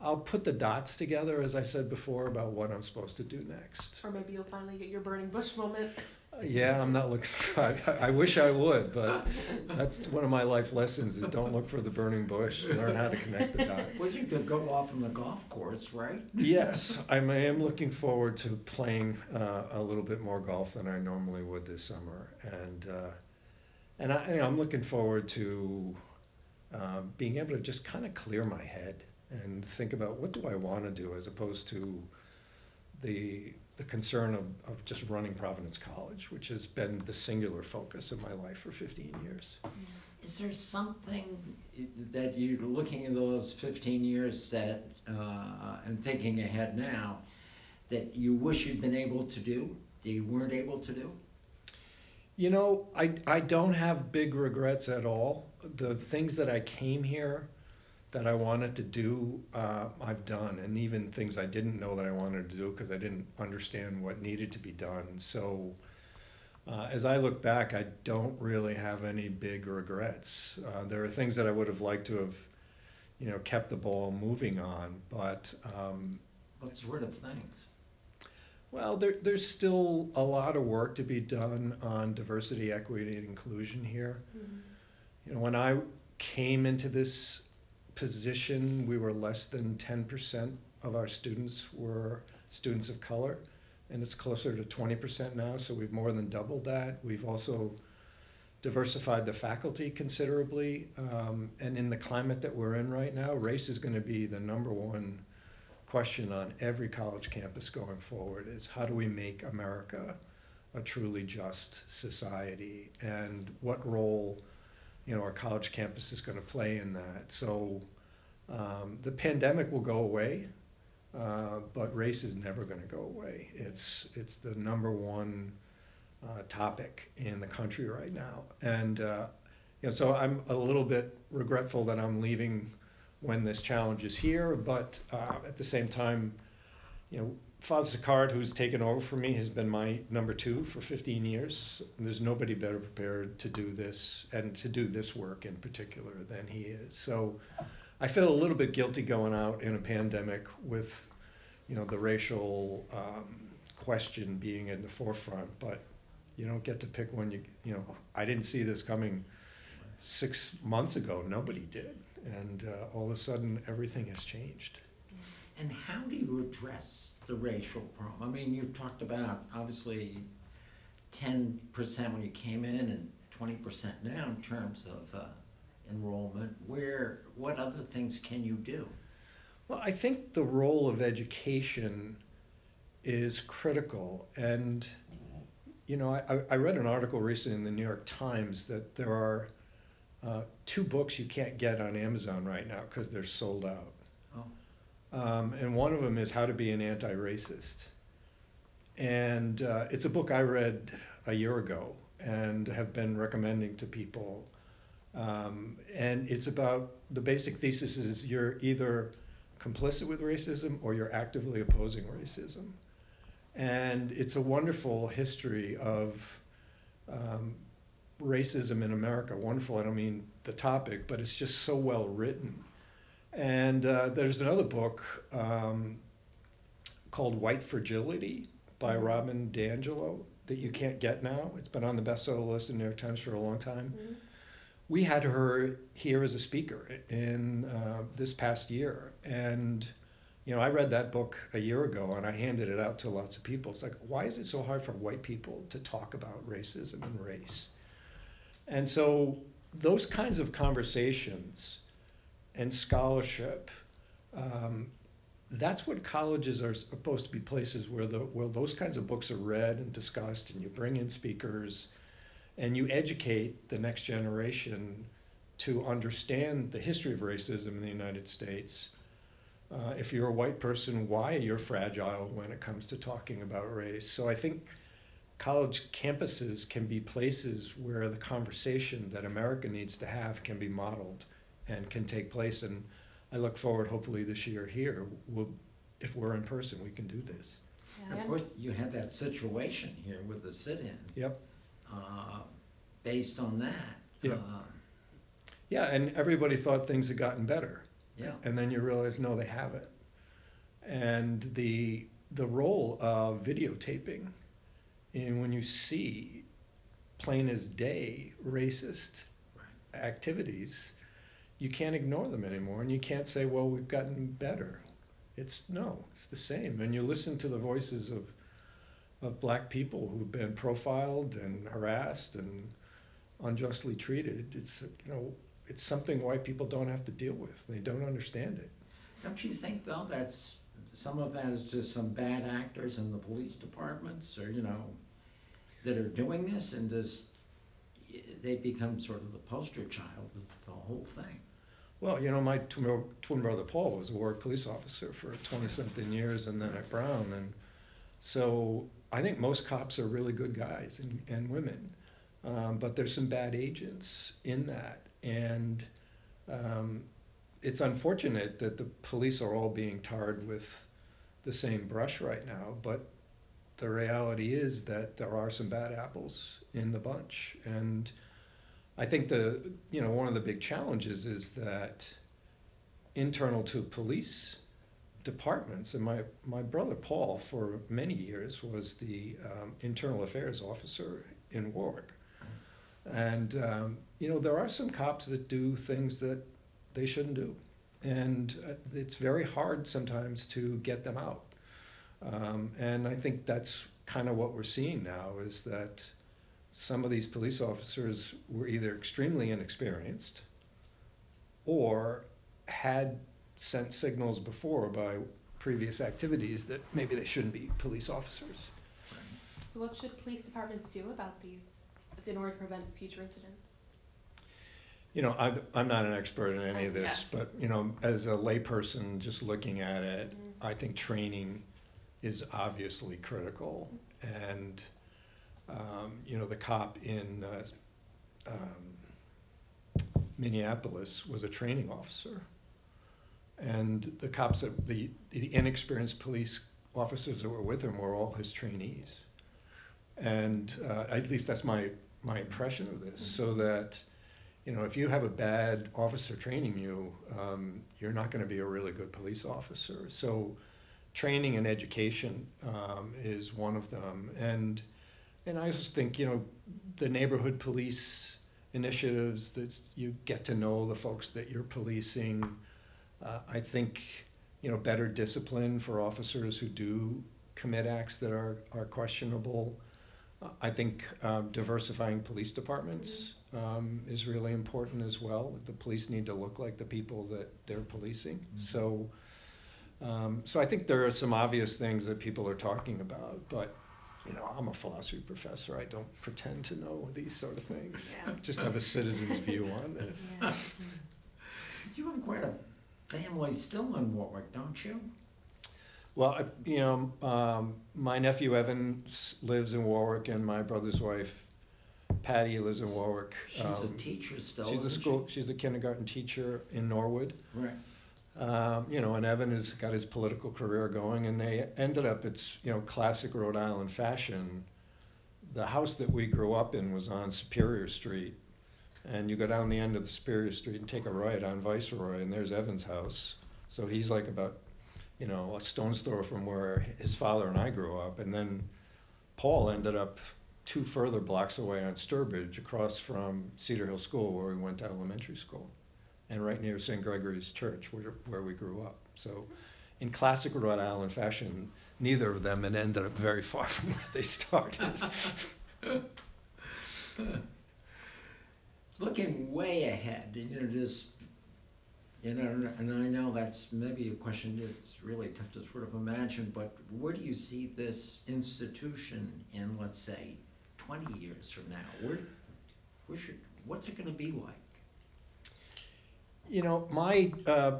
I'll put the dots together, as I said before, about what I'm supposed to do next. Or maybe you'll finally get your burning bush moment. Yeah, I'm not looking. I, I wish I would, but that's one of my life lessons: is don't look for the burning bush. Learn how to connect the dots. Well, you could go off on the golf course, right? Yes, I'm, I am looking forward to playing uh, a little bit more golf than I normally would this summer, and uh, and I, you know, I'm looking forward to uh, being able to just kind of clear my head and think about what do I want to do, as opposed to the the concern of, of just running Providence College, which has been the singular focus of my life for 15 years. Is there something that you're looking at those fifteen years that, uh, and thinking ahead now, that you wish you'd been able to do, that you weren't able to do? You know, I, I don't have big regrets at all. The things that I came here that I wanted to do, uh, I've done, and even things I didn't know that I wanted to do because I didn't understand what needed to be done. So, uh, as I look back, I don't really have any big regrets. Uh, there are things that I would have liked to have, you know, kept the ball moving on, but um, What sort of things? well, there, there's still a lot of work to be done on diversity, equity, and inclusion here. You know, when I came into this position, we were less than ten percent of our students were students of color, and it's closer to twenty percent now, so we've more than doubled that. We've also diversified the faculty considerably, um, and in the climate that we're in right now, race is gonna be the number one question on every college campus going forward is how do we make America a truly just society and what role you know our college campus is going to play in that. So um, the pandemic will go away uh, but race is never going to go away. It's it's the number one uh, topic in the country right now. And uh, you know so I'm a little bit regretful that I'm leaving when this challenge is here, but uh, at the same time, you know, Father Sicard, who's taken over for me, has been my number two for 15 years. There's nobody better prepared to do this and to do this work in particular than he is. So I feel a little bit guilty going out in a pandemic with, you know, the racial um, question being in the forefront, but you don't get to pick when you, you know, I didn't see this coming six months ago. Nobody did. And uh, all of a sudden, everything has changed. And how do you address the racial problem? I mean, you talked about obviously ten percent when you came in and twenty percent now in terms of uh, enrollment. Where, what other things can you do? Well, I think the role of education is critical. And, you know, I, I read an article recently in the New York Times that there are uh, two books you can't get on Amazon right now because they're sold out. Um, and one of them is How to Be an Anti Racist. And uh, it's a book I read a year ago and have been recommending to people. Um, and it's about the basic thesis is you're either complicit with racism or you're actively opposing racism. And it's a wonderful history of um, racism in America. Wonderful, I don't mean the topic, but it's just so well written. And uh, there's another book um, called White Fragility by Robin DiAngelo that you can't get now. It's been on the bestseller list in the New York Times for a long time. we had her here as a speaker in uh, this past year, and you know, I read that book a year ago, and I handed it out to lots of people. It's like, why is it so hard for white people to talk about racism and race? And so, those kinds of conversations and scholarship. Um, that's what colleges are supposed to be places where the where those kinds of books are read and discussed, and you bring in speakers, and you educate the next generation to understand the history of racism in the United States. Uh, if you're a white person, why you're fragile when it comes to talking about race. So I think college campuses can be places where the conversation that America needs to have can be modeled and can take place. And I look forward, hopefully this year here, we'll, if we're in person, we can do this. Yeah, Of course, you had that situation here with the sit-in, Yep. uh, based on that. Yeah. Uh, Yeah, and everybody thought things had gotten better. Yeah, and then you realize no they haven't and the the role of videotaping and when you see plain as day racist activities you can't ignore them anymore and you can't say well we've gotten better. It's no it's the same. And you listen to the voices of of black people who've been profiled and harassed and unjustly treated. It's you know it's something white people don't have to deal with. They don't understand it. Don't you think though, that's, some of that is just some bad actors in the police departments, or, you know, that are doing this, and just, they become sort of the poster child of the whole thing? Well, you know, my twin, brother Paul was a Warwick police officer for 20 something years and then at Brown. And so I think most cops are really good guys and, and women. Um, but there's some bad agents in that. And um, it's unfortunate that the police are all being tarred with the same brush right now. But the reality is that there are some bad apples in the bunch. And I think the you know one of the big challenges is that internal to police departments, and my my brother Paul for many years was the um, internal affairs officer in Warwick, and um, you know there are some cops that do things that they shouldn't do, and uh, it's very hard sometimes to get them out, um, and I think that's kind of what we're seeing now is that some of these police officers were either extremely inexperienced or had sent signals before by previous activities that maybe they shouldn't be police officers. So what should police departments do about these in order to prevent future incidents? You know, I, I'm not an expert in any of this, but, you know, as a layperson just looking at it, Mhm. I think training is obviously critical. And, um, you know, the cop in uh, um, Minneapolis was a training officer. And the cops that, the, the inexperienced police officers that were with him were all his trainees. And uh, at least that's my, my impression of this. So that, you know, if you have a bad officer training you, um, you're not going to be a really good police officer. So, training and education um, is one of them. And and I just think you know, the neighborhood police initiatives that you get to know the folks that you're policing. Uh, I think you know better discipline for officers who do commit acts that are are questionable. Uh, I think um, diversifying police departments um, is really important as well. The police need to look like the people that they're policing. So, um, so I think there are some obvious things that people are talking about, but you know, I'm a philosophy professor. I don't pretend to know these sort of things. Yeah. Just have a citizen's view on this. Yeah. You have quite a family still in Warwick, don't you? Well, I, you know, um, my nephew Evan lives in Warwick, and my brother's wife Patty lives in Warwick. She's a Um, teacher still, She's a isn't she? school. She's a kindergarten teacher in Norwood. Right. Um, you know, and Evan has got his political career going, and they ended up. It's you know classic Rhode Island fashion. The house that we grew up in was on Superior Street, and you go down the end of the Superior Street and take a right on Viceroy, and there's Evan's house. So he's like about, you know, a stone's throw from where his father and I grew up, and then Paul ended up two further blocks away on Sturbridge, across from Cedar Hill School, where we went to elementary school, and right near St. Gregory's Church, where, where we grew up. So, in classic Rhode Island fashion, neither of them had ended up very far from where they started. Looking way ahead, you know, just, you know, and I know that's maybe a question that's really tough to sort of imagine, but where do you see this institution in, let's say, twenty years from now? Where, where should, what's it gonna be like? You know, my uh,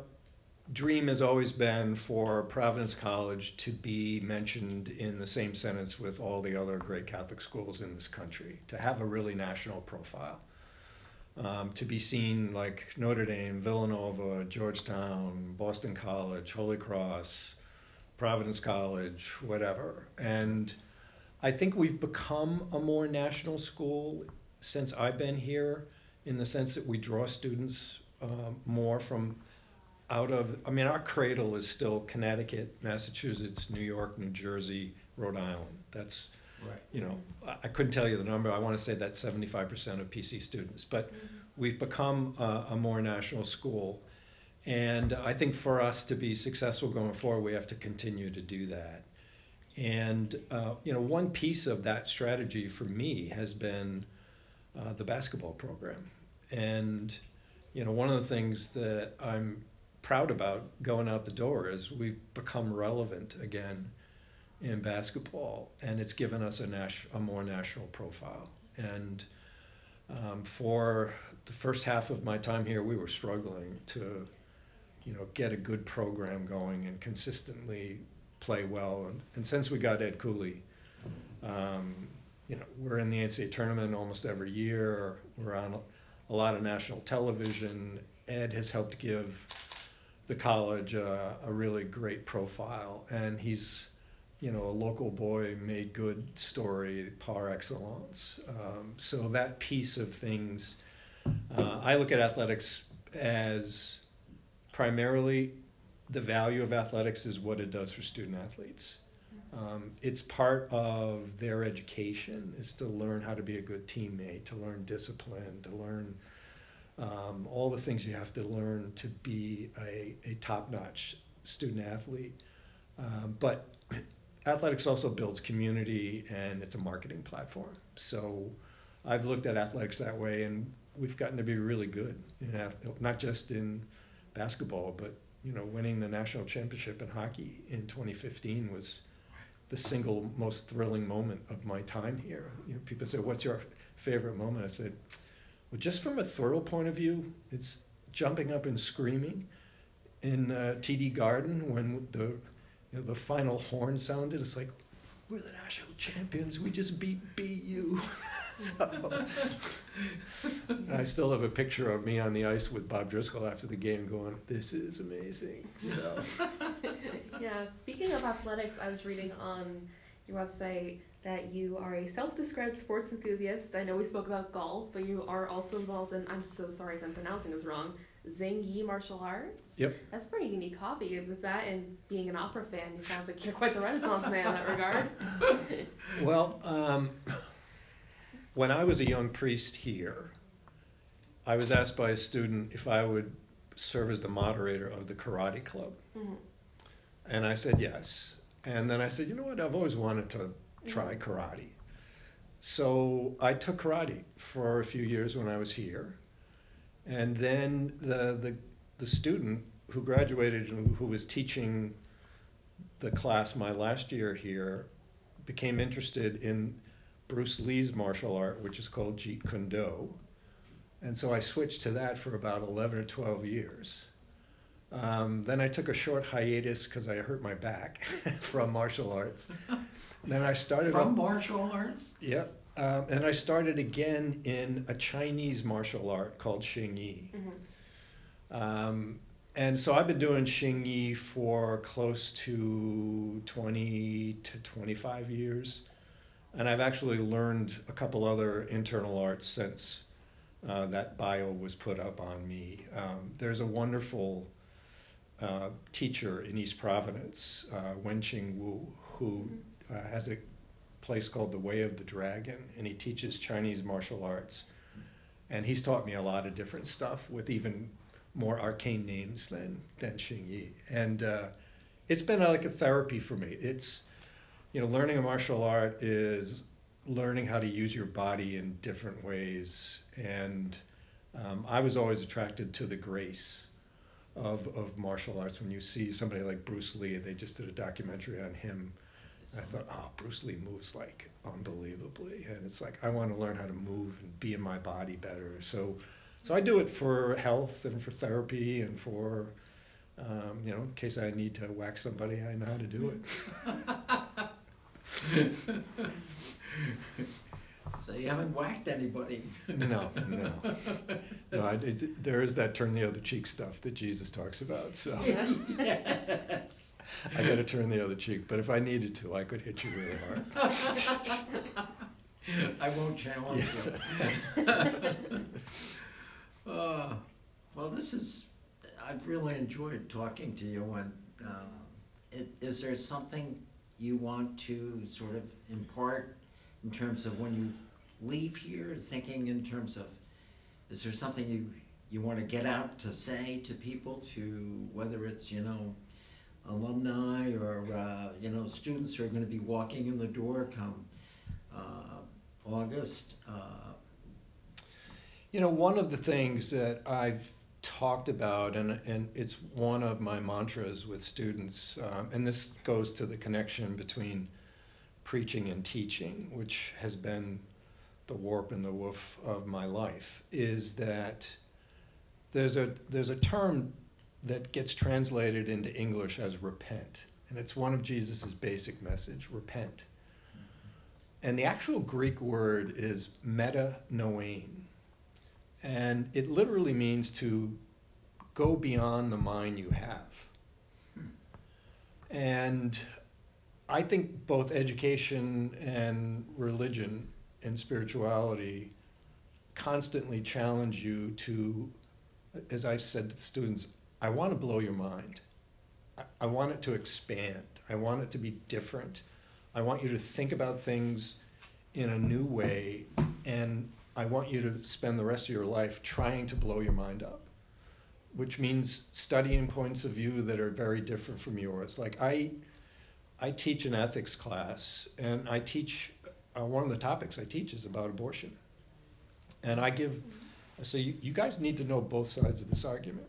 dream has always been for Providence College to be mentioned in the same sentence with all the other great Catholic schools in this country, to have a really national profile. Um, to be seen like Notre Dame, Villanova, Georgetown, Boston College, Holy Cross, Providence College, whatever. And I think we've become a more national school since I've been here, in the sense that we draw students um, more from out of. I mean, our cradle is still Connecticut, Massachusetts, New York, New Jersey, Rhode Island. That's Right. you know, I, I couldn't tell you the number. I want to say that's seventy-five percent of PC students, but we've become a, a more national school. And I think for us to be successful going forward, we have to continue to do that. And, uh, you know, one piece of that strategy for me has been uh, the basketball program. And, you know, one of the things that I'm proud about going out the door is we've become relevant again in basketball, and it's given us a, nas- a more national profile. And um, for the first half of my time here, we were struggling to, you know, get a good program going and consistently play well. And, and since we got Ed Cooley, um, you know, we're in the NCAA tournament almost every year. We're on a, lot of national television. Ed has helped give the college uh, a really great profile, and he's, you know, a local boy made good story par excellence. Um, so that piece of things, uh, I look at athletics as primarily the value of athletics is what it does for student athletes. Um, it's part of their education is to learn how to be a good teammate, to learn discipline, to learn um, all the things you have to learn to be a, a top-notch student athlete. Um, but athletics also builds community and it's a marketing platform. So I've looked at athletics that way, and we've gotten to be really good. In not just in basketball, but you know, winning the national championship in hockey in 2015 was the single most thrilling moment of my time here. You know, people say, "What's your favorite moment?" I said, "Well, just from a thrill point of view, it's jumping up and screaming in uh, TD Garden when the you know, the final horn sounded. It's like we're the national champions. We just beat BU." so, I still have a picture of me on the ice with Bob Driscoll after the game, going, "This is amazing." So. Yeah, speaking of athletics, I was reading on your website that you are a self-described sports enthusiast. I know we spoke about golf, but you are also involved in, I'm so sorry if I'm pronouncing this wrong, Xing Yi martial arts? Yep. That's a pretty unique hobby. With that and being an opera fan, you sounds like you're quite the renaissance man in that regard. Well, um, when I was a young priest here, I was asked by a student if I would serve as the moderator of the karate club. Mhm. And I said yes. And then I said, you know what, I've always wanted to try karate. So I took karate for a few years when I was here. And then the, the, the student who graduated and who was teaching the class my last year here became interested in Bruce Lee's martial art, which is called Jeet Kune Do. And so I switched to that for about 11 or 12 years. Um, then I took a short hiatus because I hurt my back from martial arts. then I started From up- martial arts? Yep. Um, and I started again in a Chinese martial art called Xing Yi. Mhm. Um, and so I've been doing Xing Yi for close to 20 to 25 years. And I've actually learned a couple other internal arts since uh, that bio was put up on me. Um, there's a wonderful uh, teacher in East Providence, uh, Wen Ching Wu, who uh, has a place called the Way of the Dragon, and he teaches Chinese martial arts. And he's taught me a lot of different stuff with even more arcane names than than Xing Yi. And uh, it's been like a therapy for me. It's you know, learning a martial art is learning how to use your body in different ways. And um, I was always attracted to the grace of, of martial arts. When you see somebody like Bruce Lee, they just did a documentary on him. I thought, oh, Bruce Lee moves like unbelievably, and it's like I want to learn how to move and be in my body better. So, so I do it for health and for therapy and for, um, you know, in case I need to whack somebody, I know how to do it. So you haven't whacked anybody. No, no, no. I, it, there is that turn the other cheek stuff that Jesus talks about. So Yes. I got to turn the other cheek. But if I needed to, I could hit you really hard. I won't challenge Yes. you. Uh, Well, this is, I've really enjoyed talking to you and, uh, i- is there something you want to sort of impart in terms of when you leave here, thinking in terms of, is there something you, you wanna get out to say to people to, whether it's, you know, alumni or, uh, you know, students who are gonna be walking in the door come, uh, August, uh, You know, one of the things that I've talked about, and, and it's one of my mantras with students, um, and this goes to the connection between preaching and teaching, which has been the warp and the woof of my life, is that there's a, there's a term that gets translated into English as repent, and it's one of Jesus' basic message repent. And the actual Greek word is metanoein. And it literally means to go beyond the mind you have. And I think both education and religion and spirituality constantly challenge you to, as I said to the students, I want to blow your mind. I, I want it to expand. I want it to be different. I want you to think about things in a new way, and I want you to spend the rest of your life trying to blow your mind up, which means studying points of view that are very different from yours. Like I, I teach an ethics class, and I teach uh, one of the topics I teach is about abortion, and I give, I say you, you guys need to know both sides of this argument,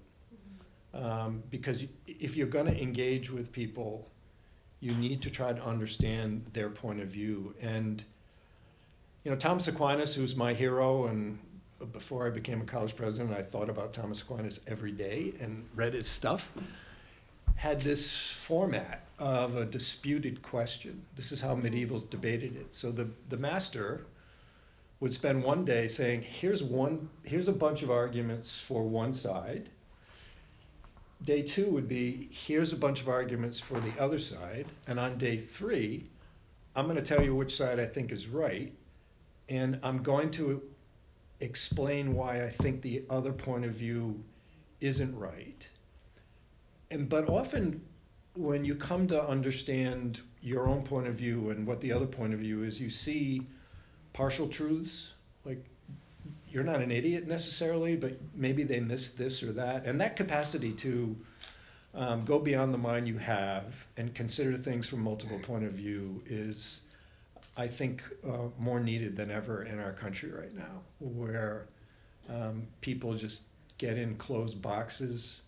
um, because if you're going to engage with people, you need to try to understand their point of view. And you know, Thomas Aquinas, who's my hero, and before I became a college president, I thought about Thomas Aquinas every day and read his stuff, had this format of a disputed question. This is how medievals debated it. So the, the master would spend one day saying, here's one, here's a bunch of arguments for one side. Day two would be, here's a bunch of arguments for the other side. And on day three, I'm going to tell you which side I think is right and I'm going to explain why I think the other point of view isn't right. And but often when you come to understand your own point of view and what the other point of view is, you see partial truths. Like you're not an idiot necessarily, but maybe they missed this or that. And that capacity to um, go beyond the mind you have and consider things from multiple point of view is I think uh, more needed than ever in our country right now, where um, people just get in closed boxes.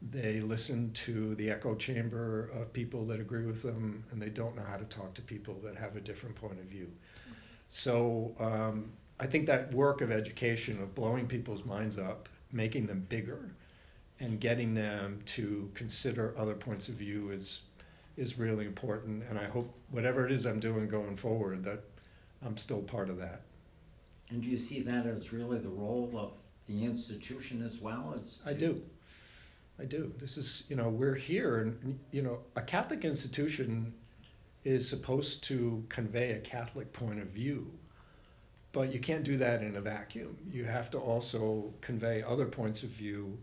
They listen to the echo chamber of people that agree with them, and they don't know how to talk to people that have a different point of view. So um, I think that work of education, of blowing people's minds up, making them bigger, and getting them to consider other points of view is is really important, and I hope whatever it is I'm doing going forward, that I'm still part of that. And do you see that as really the role of the institution as well as? I do. I do. This is, you know, we're here, and, you know, a Catholic institution is supposed to convey a Catholic point of view, but you can't do that in a vacuum. You have to also convey other points of view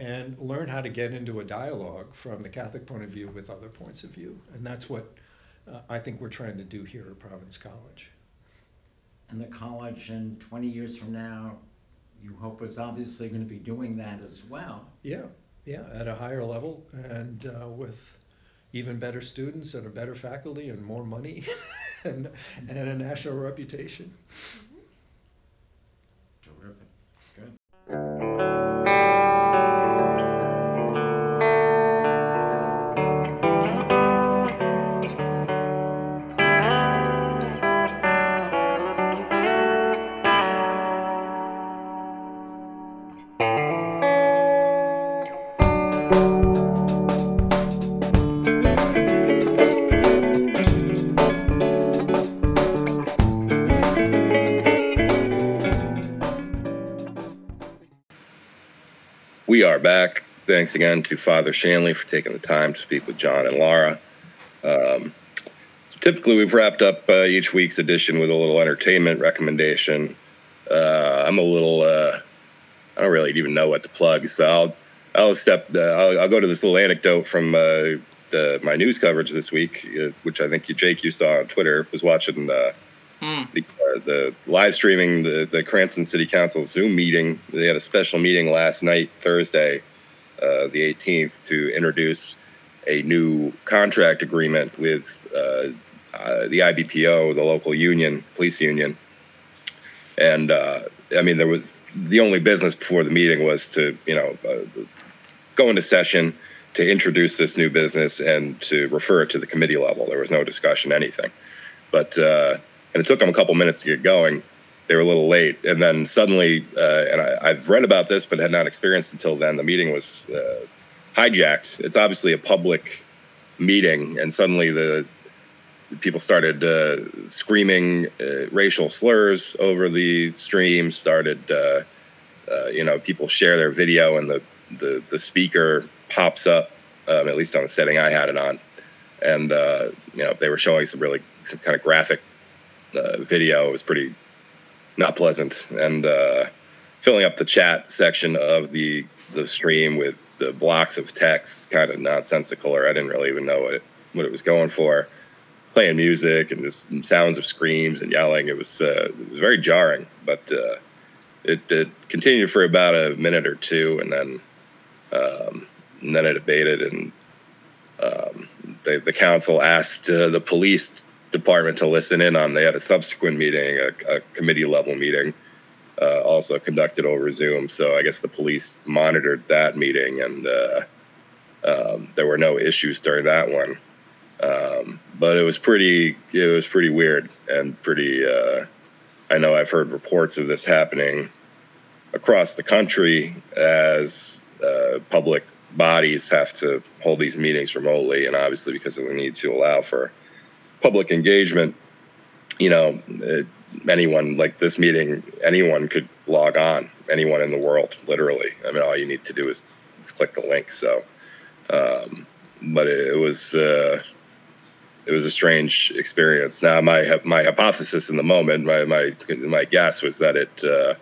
and learn how to get into a dialogue from the Catholic point of view with other points of view. And that's what uh, I think we're trying to do here at Providence College. And the college in twenty years from now, you hope is obviously gonna be doing that as well. Yeah, yeah, at a higher level and uh, with even better students and a better faculty and more money and, and a national reputation. Are back. Thanks again to Father Shanley for taking the time to speak with John and Laura. Um, typically, we've wrapped up uh, each week's edition with a little entertainment recommendation. Uh, I'm a little, uh, I don't really even know what to plug, so I'll, I'll step, uh, I'll, I'll go to this little anecdote from uh, the, my news coverage this week, uh, which I think you, Jake, you saw on Twitter. Was watching uh, the, uh, the live streaming the, the Cranston City Council Zoom meeting. They had a special meeting last night, Thursday, uh, the 18th, to introduce a new contract agreement with uh, uh, the IBPO, the local union, police union. And uh, I mean, there was the only business before the meeting was to, you know, uh, go into session to introduce this new business and to refer it to the committee level. There was no discussion, anything. But and it took them a couple minutes to get going. They were a little late, and then suddenly, uh, and I, I've read about this but had not experienced until then. The meeting was uh, hijacked. It's obviously a public meeting, and suddenly the people started uh, screaming uh, racial slurs over the stream. Started, uh, uh, you know, people share their video, and the the, the speaker pops up. Um, at least on the setting I had it on, and you know they were showing some really some kind of graphic uh, video. Was pretty not pleasant, and uh, filling up the chat section of the the stream with the blocks of text, kind of nonsensical, or I didn't really even know what it what it was going for. Playing music and just sounds of screams and yelling. It was uh, it was very jarring, but uh, it, it continued for about a minute or two, and then um, and then it abated, and um, they, the council asked uh, the police department to listen in on. They had a subsequent meeting, a, a committee level meeting, uh, also conducted over Zoom. So I guess the police monitored that meeting, and uh, um, there were no issues during that one. Um, but it was pretty, it was pretty weird and pretty. Uh, I know I've heard reports of this happening across the country as uh, public bodies have to hold these meetings remotely, and obviously because of the need to allow for public engagement, you know, uh, anyone like this meeting, anyone could log on, anyone in the world, literally. I mean, all you need to do is, is click the link. So, um, but it, it was uh, it was a strange experience. Now, my my hypothesis in the moment, my my my guess was that it. Uh,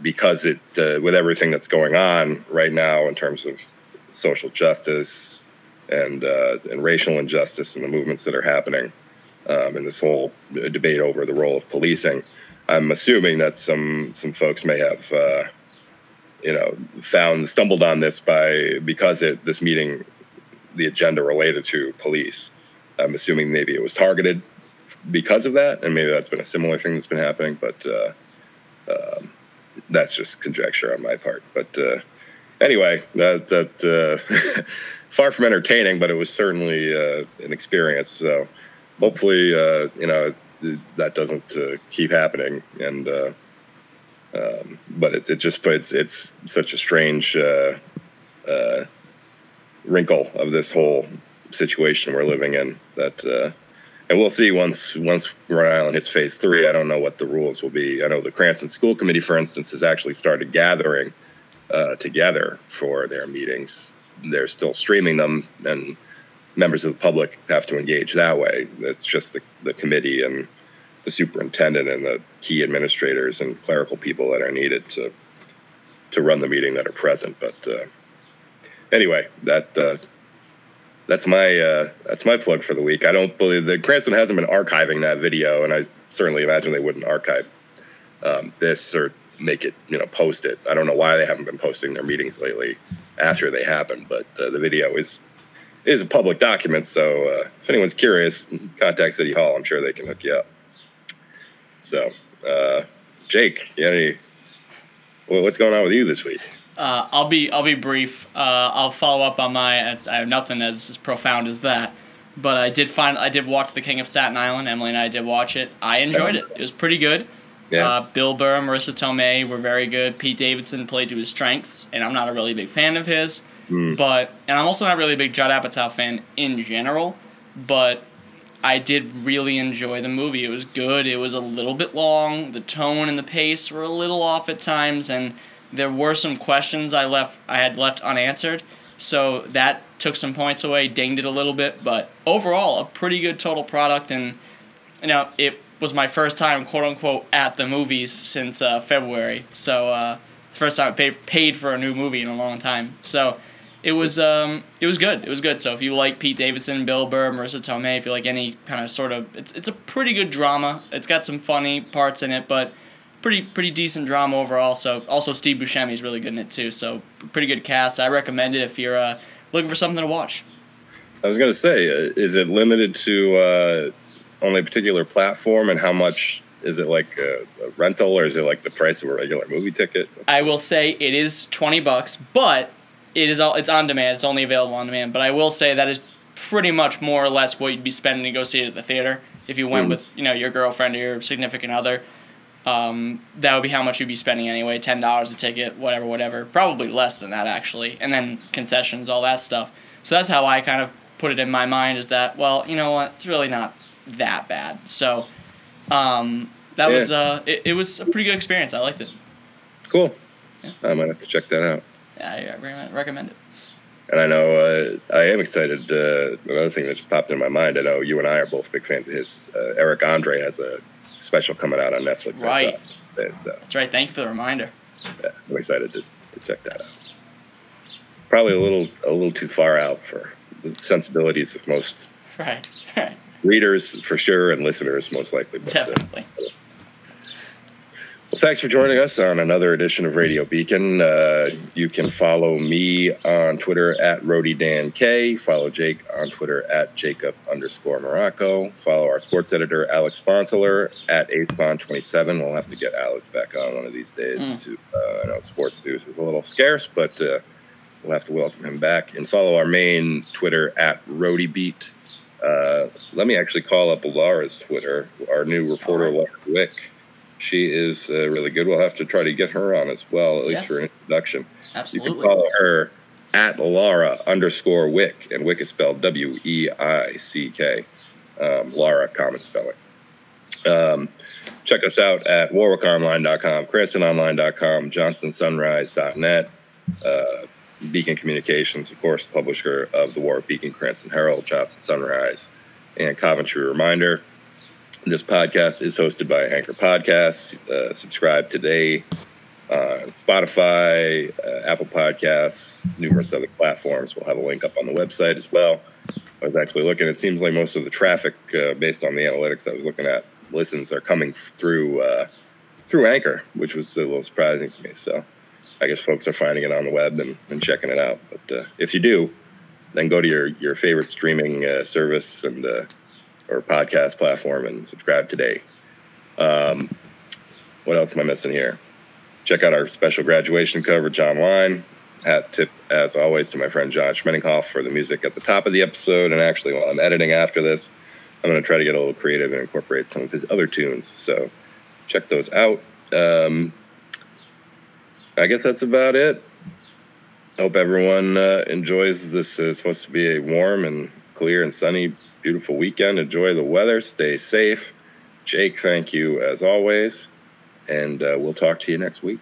because it, uh, with everything that's going on right now in terms of social justice, and uh, and racial injustice and the movements that are happening, um, and this whole debate over the role of policing. I'm assuming that some some folks may have, uh, you know, found stumbled on this by because it this meeting, the agenda related to police. I'm assuming maybe it was targeted because of that, and maybe that's been a similar thing that's been happening. But uh, um, that's just conjecture on my part. But uh, anyway, that that. Uh, far from entertaining, but it was certainly uh, an experience. So hopefully, uh, you know, that doesn't uh, keep happening. And uh, um, but it, it just puts it's such a strange uh, wrinkle of this whole situation we're living in that. and we'll see once once Rhode Island hits phase three. I don't know what the rules will be. I know the Cranston School Committee, for instance, has actually started gathering together for their meetings they're still streaming them, and members of the public have to engage that way. It's just the, the committee and the superintendent and the key administrators and clerical people that are needed to to run the meeting that are present. But uh, anyway, that uh, that's my uh, that's my plug for the week. I don't believe that Cranston hasn't been archiving that video, and I certainly imagine they wouldn't archive um, this or make it, you know, post it. I don't know why they haven't been posting their meetings lately after they happen, but uh, the video is is a public document. So uh, if anyone's curious, contact City Hall. I'm sure they can hook you up. So, uh, Jake, you any? Well, what's going on with you this week? Uh, I'll be I'll be brief. Uh, I'll follow up on my. I have nothing as, as profound as that, but I did find I did watch The King of Staten Island. Emily and I did watch it. I enjoyed it. It was pretty good. Yeah. Uh, Bill Burr, Marisa Tomei were very good. Pete Davidson played to his strengths, and I'm not a really big fan of his. But and I'm also not really a big Judd Apatow fan in general. But I did really enjoy the movie. It was good. It was a little bit long. The tone and the pace were a little off at times, and there were some questions I left I had left unanswered. So that took some points away, dinged it a little bit. But overall, a pretty good total product, and you know it was my first time, quote unquote, at the movies since uh, February. So uh, first time I paid paid for a new movie in a long time. So it was um it was good. It was good. So if you like Pete Davidson, Bill Burr, Marisa Tomei, if you like any kind of sort of it's it's a pretty good drama. It's got some funny parts in it, but pretty pretty decent drama overall. So also Steve Buscemi is really good in it too. So pretty good cast. I recommend it if you're uh, looking for something to watch. I was to say, uh, is it limited to only a particular platform, and how much is it like a, a rental, or is it like the price of a regular movie ticket? I will say it is twenty bucks, but it is all it's on demand. It's only available on demand. But I will say that is pretty much more or less what you'd be spending to go see it at the theater if you went Mm. with you know your girlfriend or your significant other. Um, that would be how much you'd be spending anyway. Ten dollars a ticket, whatever, whatever. Probably less than that actually, and then concessions, all that stuff. So that's how I kind of put it in my mind. Is that well, you know what? It's really not that bad. So um, that was uh, it, it was a pretty good experience. I liked it. Cool. Yeah. I might have to check that out. Yeah, I recommend, it. And I know uh, I am excited. Uh, another thing that just popped in my mind. I know you and I are both big fans of his. Uh, Eric Andre has a special coming out on Netflix. Right. so That's right. Thank you for the reminder. yeah, I'm excited to, to check that out. Probably a little a little too far out for the sensibilities of most Right. Right. Readers, for sure, and listeners, most likely. But, uh, Definitely. Well, thanks for joining us on another edition of Radio Beacon. Uh, you can follow me on Twitter at RodyDanK. Follow Jake on Twitter at Jacob underscore Marrocco. Follow our sports editor, Alex Sponsler, at ASPON27. We'll have to get Alex back on one of these days. To uh, I know sports news is a little scarce, but uh, we'll have to welcome him back. And follow our main Twitter at RodyBeat. Uh, let me actually call up Laura's Twitter, our new reporter, Laura Weick. She is uh, really good. We'll have to try to get her on as well, at least Yes. for an introduction. Absolutely. You can follow her at Laura underscore Weick, and Weick is spelled W E I C K. Um, Laura, common spelling. Um, check us out at warwickonline.com, cranstononline.com, johnstonsunrise.net, uh, Beacon Communications, of course, publisher of the Warwick Beacon Cranston Herald, Johnston Sunrise, and Coventry Reminder. This podcast is hosted by Anchor Podcasts. Uh, subscribe today on Spotify, uh, Apple Podcasts, numerous other platforms. We'll have a link up on the website as well. I was actually looking. It seems like most of the traffic, uh, based on the analytics I was looking at, listens are coming through uh, through Anchor, which was a little surprising to me. So I guess folks are finding it on the web and, and checking it out. But uh, if you do, then go to your your favorite streaming uh, service and uh, or podcast platform and subscribe today. Um, what else am I missing here? Check out our special graduation coverage online. Hat tip, as always, to my friend John Schmeninghoff for the music at the top of the episode. And actually, while I'm editing after this, I'm going to try to get a little creative and incorporate some of his other tunes. So check those out. Um, I guess that's about it. Hope everyone uh, enjoys this. Uh, it's supposed to be a warm and clear and sunny, beautiful weekend. Enjoy the weather. Stay safe. Jake, thank you as always. And uh, we'll talk to you next week.